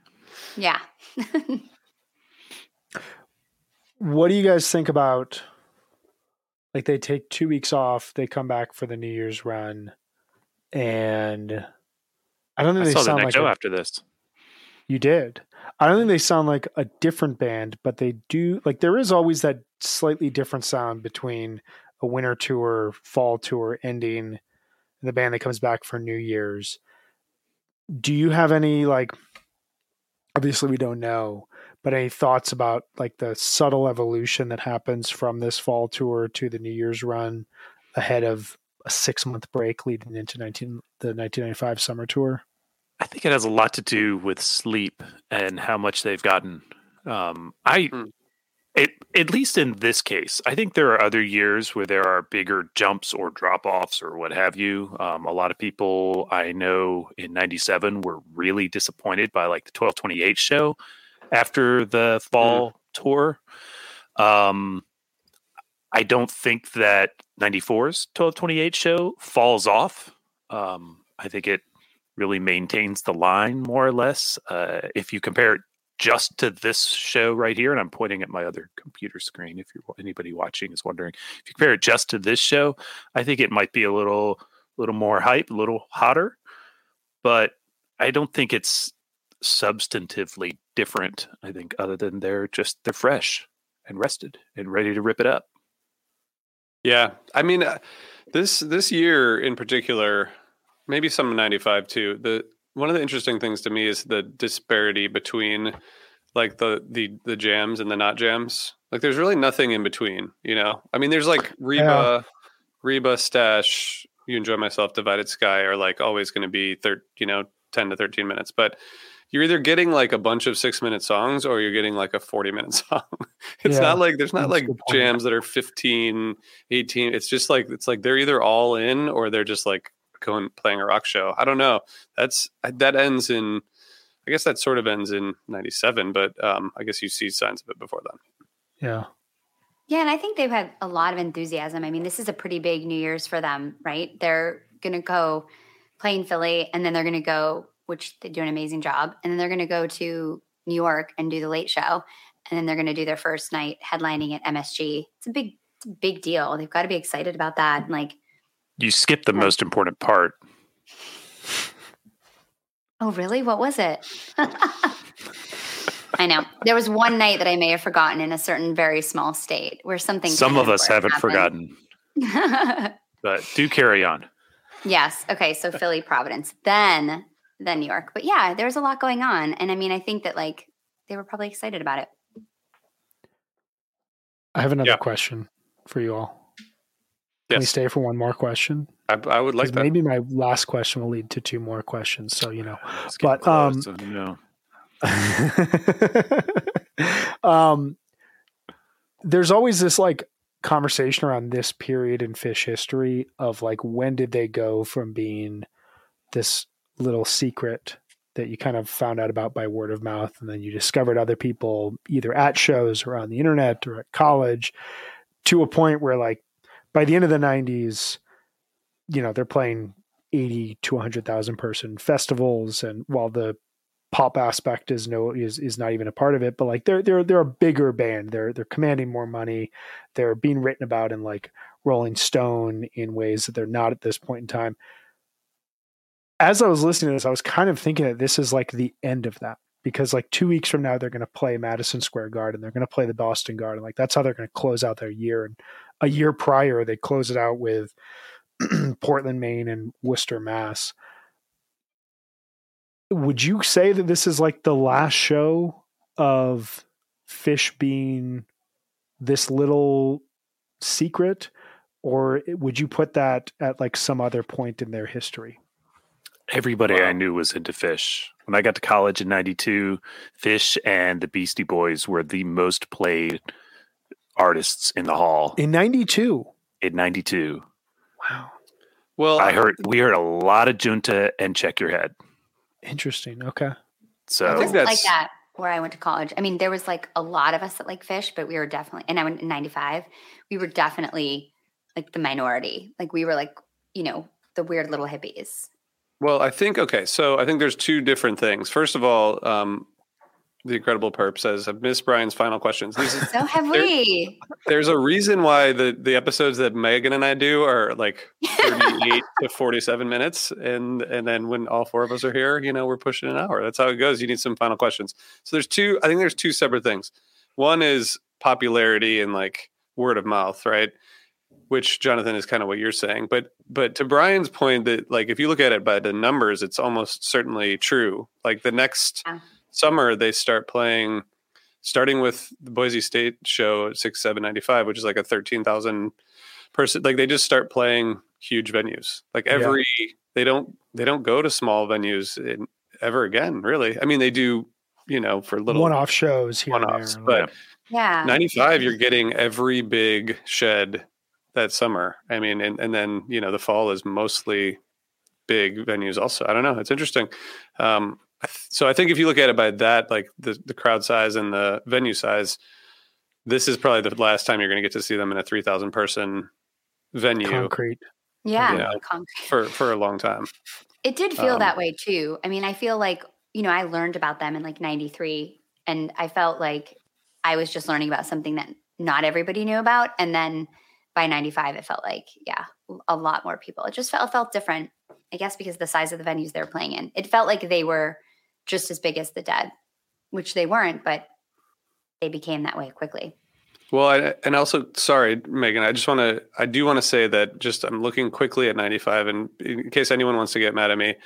Yeah. What do you guys think about like they take two weeks off, they come back for the New Year's run, and I don't think I they saw the sound next like show a- after this. You did. I don't think they sound like a different band, but they do like there is always that slightly different sound between a winter tour, fall tour ending, and the band that comes back for New Year's. Do you have any like obviously we don't know, but any thoughts about like the subtle evolution that happens from this fall tour to the New Year's run ahead of a six month break leading into 19 the 1995 summer tour? I think it has a lot to do with sleep and how much they've gotten. Um, I, Hmm. it, at least in this case, I think there are other years where there are bigger jumps or drop offs or what have you. Um, a lot of people I know in '97 were really disappointed by like the 1228 show after the fall tour. Um, I don't think that 94's 1228 show falls off. Um, I think it really maintains the line more or less. Uh, if you compare it just to this show right here, and I'm pointing at my other computer screen. If you're anybody watching is wondering, if you compare it just to this show, I think it might be a little, little more hype, a little hotter, but I don't think it's substantively different. I think other than they're just they're fresh and rested and ready to rip it up. Yeah, I mean, uh, this this year in particular, maybe some '95 too. The one of the interesting things to me is the disparity between like the the the jams and the not jams. Like, there's really nothing in between. You know, I mean, there's like Reba, Reba, Stash, You Enjoy Myself, Divided Sky are like always going to be thir- you know, ten to thirteen minutes, but. You're either getting like a bunch of six minute songs or you're getting like a 40 minute song. It's Yeah, not like there's not like jams that are 15, 18 it's just like it's like they're either all in or they're just like going playing a rock show i don't know that's that ends in i guess that sort of ends in 97 but um i guess you see signs of it before then Yeah. Yeah, and I think they've had a lot of enthusiasm. I mean, this is a pretty big New Year's for them, right? They're going to go play in Philly, and then they're going to go, which they do an amazing job, and then they're going to go to New York and do the late show, and then they're going to do their first night headlining at MSG. It's a big, it's a big deal. They've got to be excited about that. And like, You skip the most important part. oh, really? What was it? I know. There was one night that I may have forgotten in a certain very small state where something. Some of us haven't important forgotten, but do carry on. Yes. Okay. So Philly, Providence, then then New York. But yeah, there's a lot going on, and I mean, I think that like they were probably excited about it. I have another Yeah. question for you all. Can we stay for one more question? I, I would like that maybe my last question will lead to two more questions. So you know. It's getting But, um, so, you know. um, there's always this like conversation around this period in Phish history of like when did they go from being this little secret that you kind of found out about by word of mouth and then you discovered other people either at shows or on the internet or at college to a point where like by the end of the 90s you know they're playing 80 to 100,000 person festivals and while the pop aspect is no is is not even a part of it but like they're they're they're a bigger band. They're they're commanding more money. They're being written about in like rolling stone in ways that they're not at this point in time. As i was listening to this i was kind of thinking that this is like the end of that because like two weeks from now they're going to play madison square garden. They're going to play the boston garden. Like that's how they're going to close out their year and a year prior they close it out with portland maine and worcester mass would you say that this is like the last show of Phish being this little secret, or would you put that at like some other point in their history? Everybody I knew was into Phish. When I got to college in '92, Phish and the Beastie Boys were the most played artists in the hall In 92. in '92. Wow. Well, I heard we heard a lot of Junta and Check Your Head. Interesting. Okay. So It think wasn't like that where I went to college. I mean, there was like a lot of us that like Phish, but we were definitely, and I went in 95, we were definitely like the minority. Like we were like, you know, the weird little hippies. Well, I think okay. So I think there's two different things. First of all, um, the Incredible Perp says, "I've missed Brian's final questions." These So have we. there's a reason why the the episodes that Megan and I do are like 38 to 47 minutes, and and then when all four of us are here, you know, we're pushing an hour. That's how it goes. You need some final questions. So there's two. I think there's two separate things. One is popularity and like word of mouth, right? Which Jonathan is kind of what you're saying, but but to Brian's point that like if you look at it by the numbers, it's almost certainly true. Like the next Yeah. Summer they start playing starting with the Boise State show at six seven ninety five, which is like a thirteen thousand person. Like they just start playing huge venues. Like Yeah. every they don't they don't go to small venues in, ever again. Really, I mean they do. You know, for little One off shows here and one-offs, there. but Yeah. ninety five, you're getting every big shed that summer. I mean, and and then you know the fall is mostly big venues. Also, I don't know. It's interesting. Um, I th- so I think if you look at it by that, like the the crowd size and the venue size, this is probably the last time you're going to get to see them in a three thousand person venue concrete. yeah. Yeah. concrete. for for a long time. It did feel Um, that way too. I mean, I feel like, you know, I learned about them in like 93 and I felt like I was just learning about something that not everybody knew about. And then by 95, it felt like, yeah, a lot more people. It just felt, felt different, I guess, because the size of the venues they were playing in. It felt like they were just as big as the dead, which they weren't, but they became that way quickly. Well, I, and also, sorry, Megan, I just want to, I do want to say that just I'm looking quickly at 95, and in case anyone wants to get mad at me,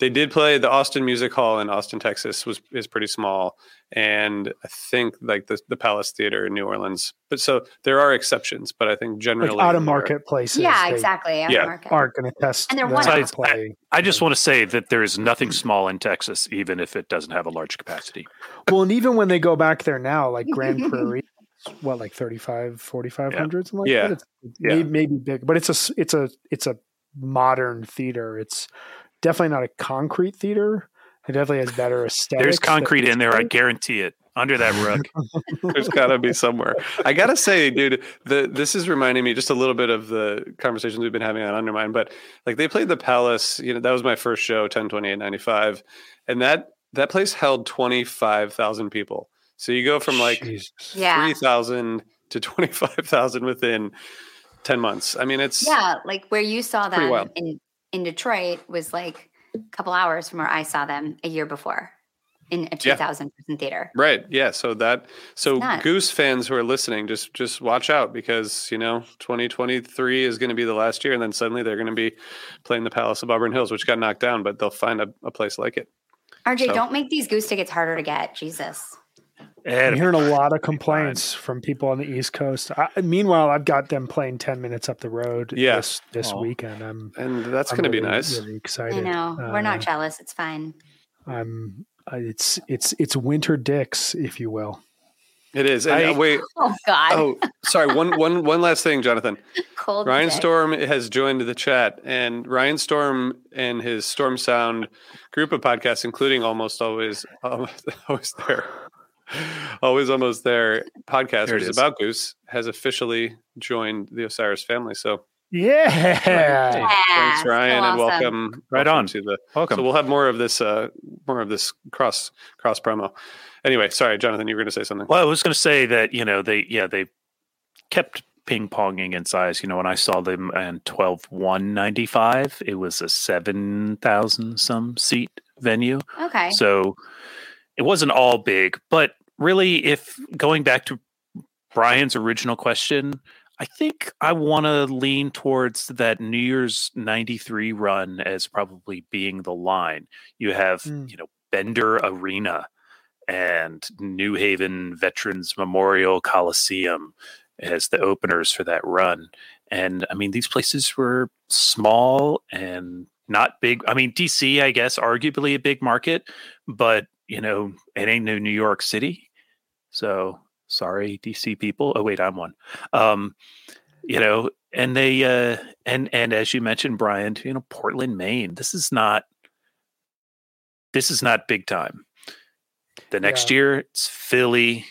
they did play the Austin Music Hall in Austin, Texas, was is pretty small, and I think like the the Palace Theater in New Orleans. But so there are exceptions, but I think generally Like out of they're- market places. yeah, exactly. out of Yeah. market. Aren't going to test And they're them one-offs. to play. I just want to say that there is nothing small in Texas, even if it doesn't have a large capacity. Well, and even when they go back there now, like Grand Prairie, what like 35, 4,500, something like Yeah. that. It's Yeah. maybe, maybe big, but it's a it's a it's a modern theater. It's definitely not a concrete theater. It definitely has better aesthetics. There's concrete in there, I guarantee it. Under that rug. There's got to be somewhere. I gotta say, dude, the this is reminding me just a little bit of the conversations we've been having on Undermine. But like they played the Palace, you know, that was my first show, 10, 28, 95. and that that place held twenty five thousand people. So you go from like Jesus. Yeah. three thousand to twenty five thousand within ten months. I mean, it's Yeah, like where you saw pretty them wild. in in Detroit was like a couple hours from where I saw them a year before in a Yeah. 2000 person theater. Right. Yeah. So that so. Goose fans who are listening, just just watch out because you know 2023 is going to be the last year, and then suddenly they're going to be playing the Palace of Auburn Hills, which got knocked down, but they'll find a, a place like it. RJ, So- don't make these goose tickets harder to get. Jesus. I'm hearing a lot of complaints from people on the East Coast. I, meanwhile, I've got them playing 10 minutes up the road Yes, this, this Oh. weekend. I'm, And that's going to be nice. really excited. I know. We're Uh, not jealous. It's fine. I'm, uh, it's, it's, it's winter dicks, if you will. It is. And I- uh, wait. Oh God. Oh, sorry. One one one last thing, Jonathan. Cold. Ryan dick. Storm has joined the chat, and Ryan Storm and his Storm Sound group of podcasts, including almost always, almost, always there, always almost there podcast, There which is is. about Goose, has officially joined the Osiris family. So Yeah. thanks, so Ryan, and awesome. welcome, Right welcome on. to the. welcome. So we'll have more of this, uh, more of this cross cross promo. Anyway, sorry, Jonathan, you were going to say something. Well, I was going to say that you know they yeah they kept ping ponging in size. You know, when I saw them in twelve one ninety five, it was a seven thousand some seat venue. Okay. So it wasn't all big, but really, if going back to Brian's original question, I think I want to lean towards that New Year's 93 run as probably being the line. You have, Mm. you know, Bender Arena and New Haven Veterans Memorial Coliseum as the openers for that run. And I mean, these places were small and not big. I mean, DC, I guess, arguably a big market, but you know, it ain't no New York City. So sorry, DC people. Oh wait, I'm one. Um, you know, and they uh and and as you mentioned, Brian, you know, Portland, Maine. This is not this is not big time. The next Yeah. year, it's Philly.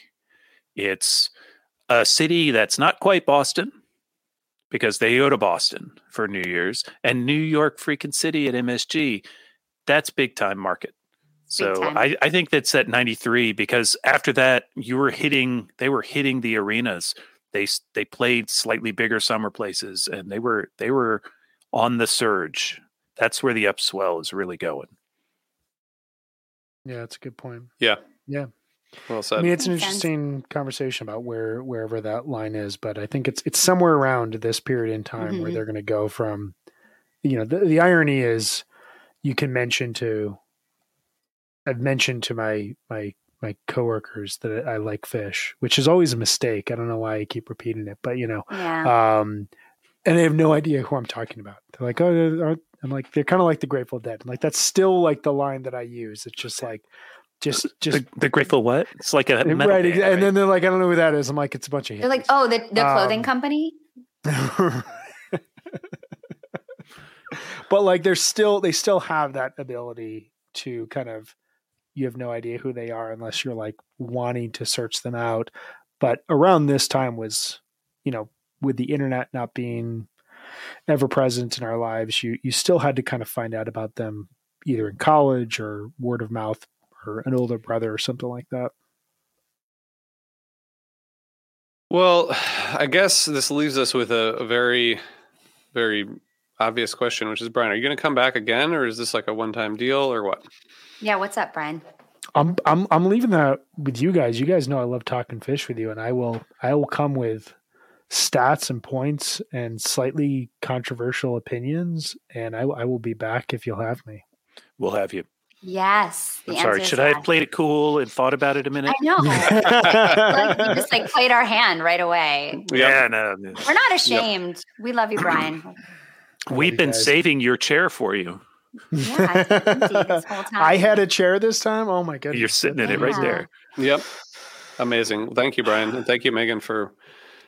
It's a city that's not quite Boston because they go to Boston for New Year's and New York freaking city at MSG. That's big time market. So. I, I think that's at 93 because after that you were hitting they were hitting the arenas. They they played slightly bigger summer places and they were they were on the surge. That's where the upswell is really going. Yeah, that's a good point. Yeah. Yeah. Well said. I mean, it's an interesting conversation about where wherever that line is, but I think it's it's somewhere around this period in time where Mhm. they're going to go from, you know, the, the irony is, you can mention to, I've mentioned to my my my coworkers that I like Phish, which is always a mistake. I don't know why I keep repeating it, but you know, Yeah. um, and they have no idea who I'm talking about. They're like, oh, they're- I'm like, they're kind of like the Grateful Dead. Like that's still like the line that I use. It's just like, just just The, the Grateful what? It's like a metal right, band, exa- and then they're like, I don't know who that is. I'm like, it's a bunch of They're like, oh, the, the clothing Um, company? but like, they're still they still have that ability to kind of you have no idea who they are unless you're like wanting to search them out. But around this time was, you know, with the internet not being ever present in our lives, you you still had to kind of find out about them either in college or word of mouth or an older brother or something like that. Well, I guess this leaves us with a, a very, very obvious question, which is Brian, are you going to come back again, or is this like a one-time deal, or what? Yeah, what's up, Brian? I'm I'm I'm leaving that with you guys. You guys know I love talking Phish with you, and I will I will come with stats and points and slightly controversial opinions, and I I will be back if you'll have me. We'll have you. Yes. The I'm sorry. answer is Should I have played it cool and thought about it a minute? I know. like, you just like played our hand right away. Yeah, no. no. We're not ashamed. We love you, Brian. We've been guys. saving your chair for you. Yeah, it's been empty this whole time. I had a chair this time. Oh my goodness! You're sitting in it right Yeah. there. Yep, amazing. Thank you, Brian, and thank you, Megan, for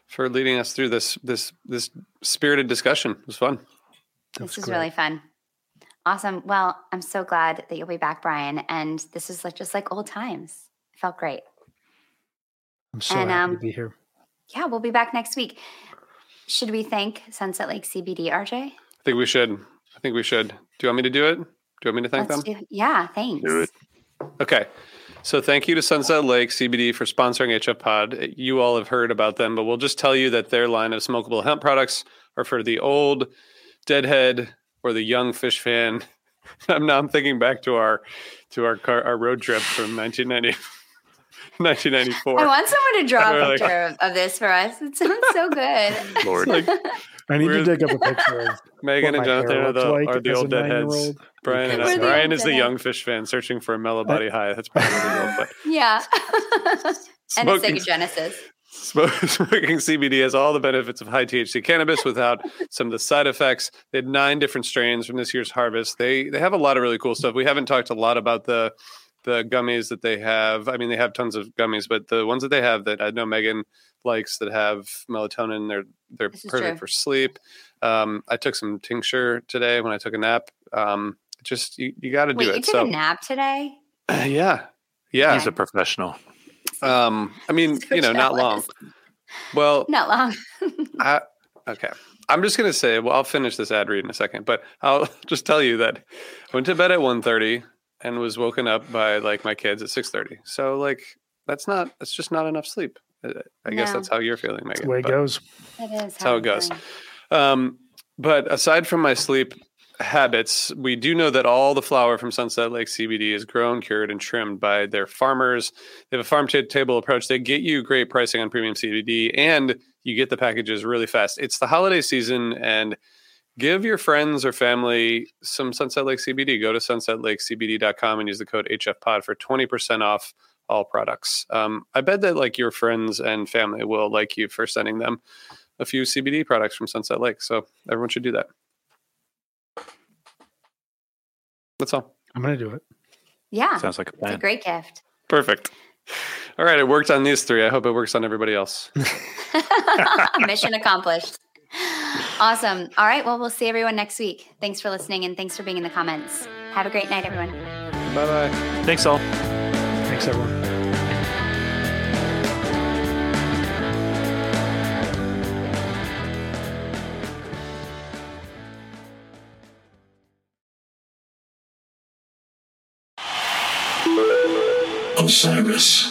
for leading us through this this this spirited discussion. It was fun. This That's is great. really fun. Awesome. Well, I'm so glad that you'll be back, Brian. And this is like just like old times. It felt great. I'm so and, happy um, to be here. Yeah, we'll be back next week. Should we thank Sunset Lake CBD, RJ? I think we should. I think we should. Do you want me to do it? Do you want me to thank Let's them? do- yeah, thanks. Do it. Okay. So thank you to Sunset Lake CBD for sponsoring HF Pod. You all have heard about them, but we'll just tell you that their line of smokable hemp products are for the old deadhead or the young Phish fan. I'm now I'm thinking back to our to our car, our road trip from 1990, 1994. I want someone to draw a picture of, of this for us. It sounds so good. Lord. Like I need to dig up a picture of Megan and Jonathan are the, like are the old a deadheads. Brian and We're I, Brian old is the young Phish fan searching for a mellow body high. That's probably what we will put. yeah. and a Smoking- Sega Genesis. Smoking CBD has all the benefits of high THC cannabis without some of the side effects. They had nine different strains from this year's harvest. They they have a lot of really cool stuff. We haven't talked a lot about the the gummies that they have. I mean, they have tons of gummies, but the ones that they have that I know Megan likes that have melatonin, they're they're perfect true. for sleep. Um, I took some tincture today when I took a nap. Um, just you, you got to do it. you took so a nap today? yeah, yeah. He's a professional. Um, I mean, So you know, not long. Well, Not long. I, okay. I'm just gonna say. Well, I'll finish this ad read in a second, but I'll just tell you that I went to bed at 1.30 and was woken up by like my kids at 6.30. So like that's not. That's just not enough sleep. I guess No. that's how you're feeling, That's Megan. the way it goes. It is. how it goes. Um, but aside from my sleep habits, we do know that all the flower from Sunset Lake CBD is grown, cured, and trimmed by their farmers. They have a farm to table approach. They get you great pricing on premium CBD, and you get the packages really fast. It's the holiday season, and give your friends or family some Sunset Lake CBD. Go to sunsetlakecbd.com and use the code HFPod for 20% off all products. Um, I bet that like your friends and family will like you for sending them a few CBD products from Sunset Lake. So everyone should do that. That's all. I'm gonna do it. Yeah. Sounds like a It's a great gift. Perfect. All right, it worked on these three. I hope it works on everybody else. Mission accomplished. Awesome. All right. Well, we'll see everyone next week. Thanks for listening and thanks for being in the comments. Have a great night, everyone. bye bye. Thanks all. Thanks everyone. Osiris.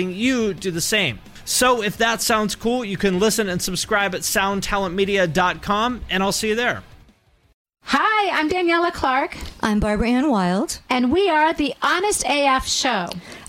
helping you do the same. So if that sounds cool, you can listen and subscribe at soundtalentmedia.com, and I'll see you there. Hi, I'm Daniela Clark, I'm Barbara Ann Wild. and we are the Honest AF Show.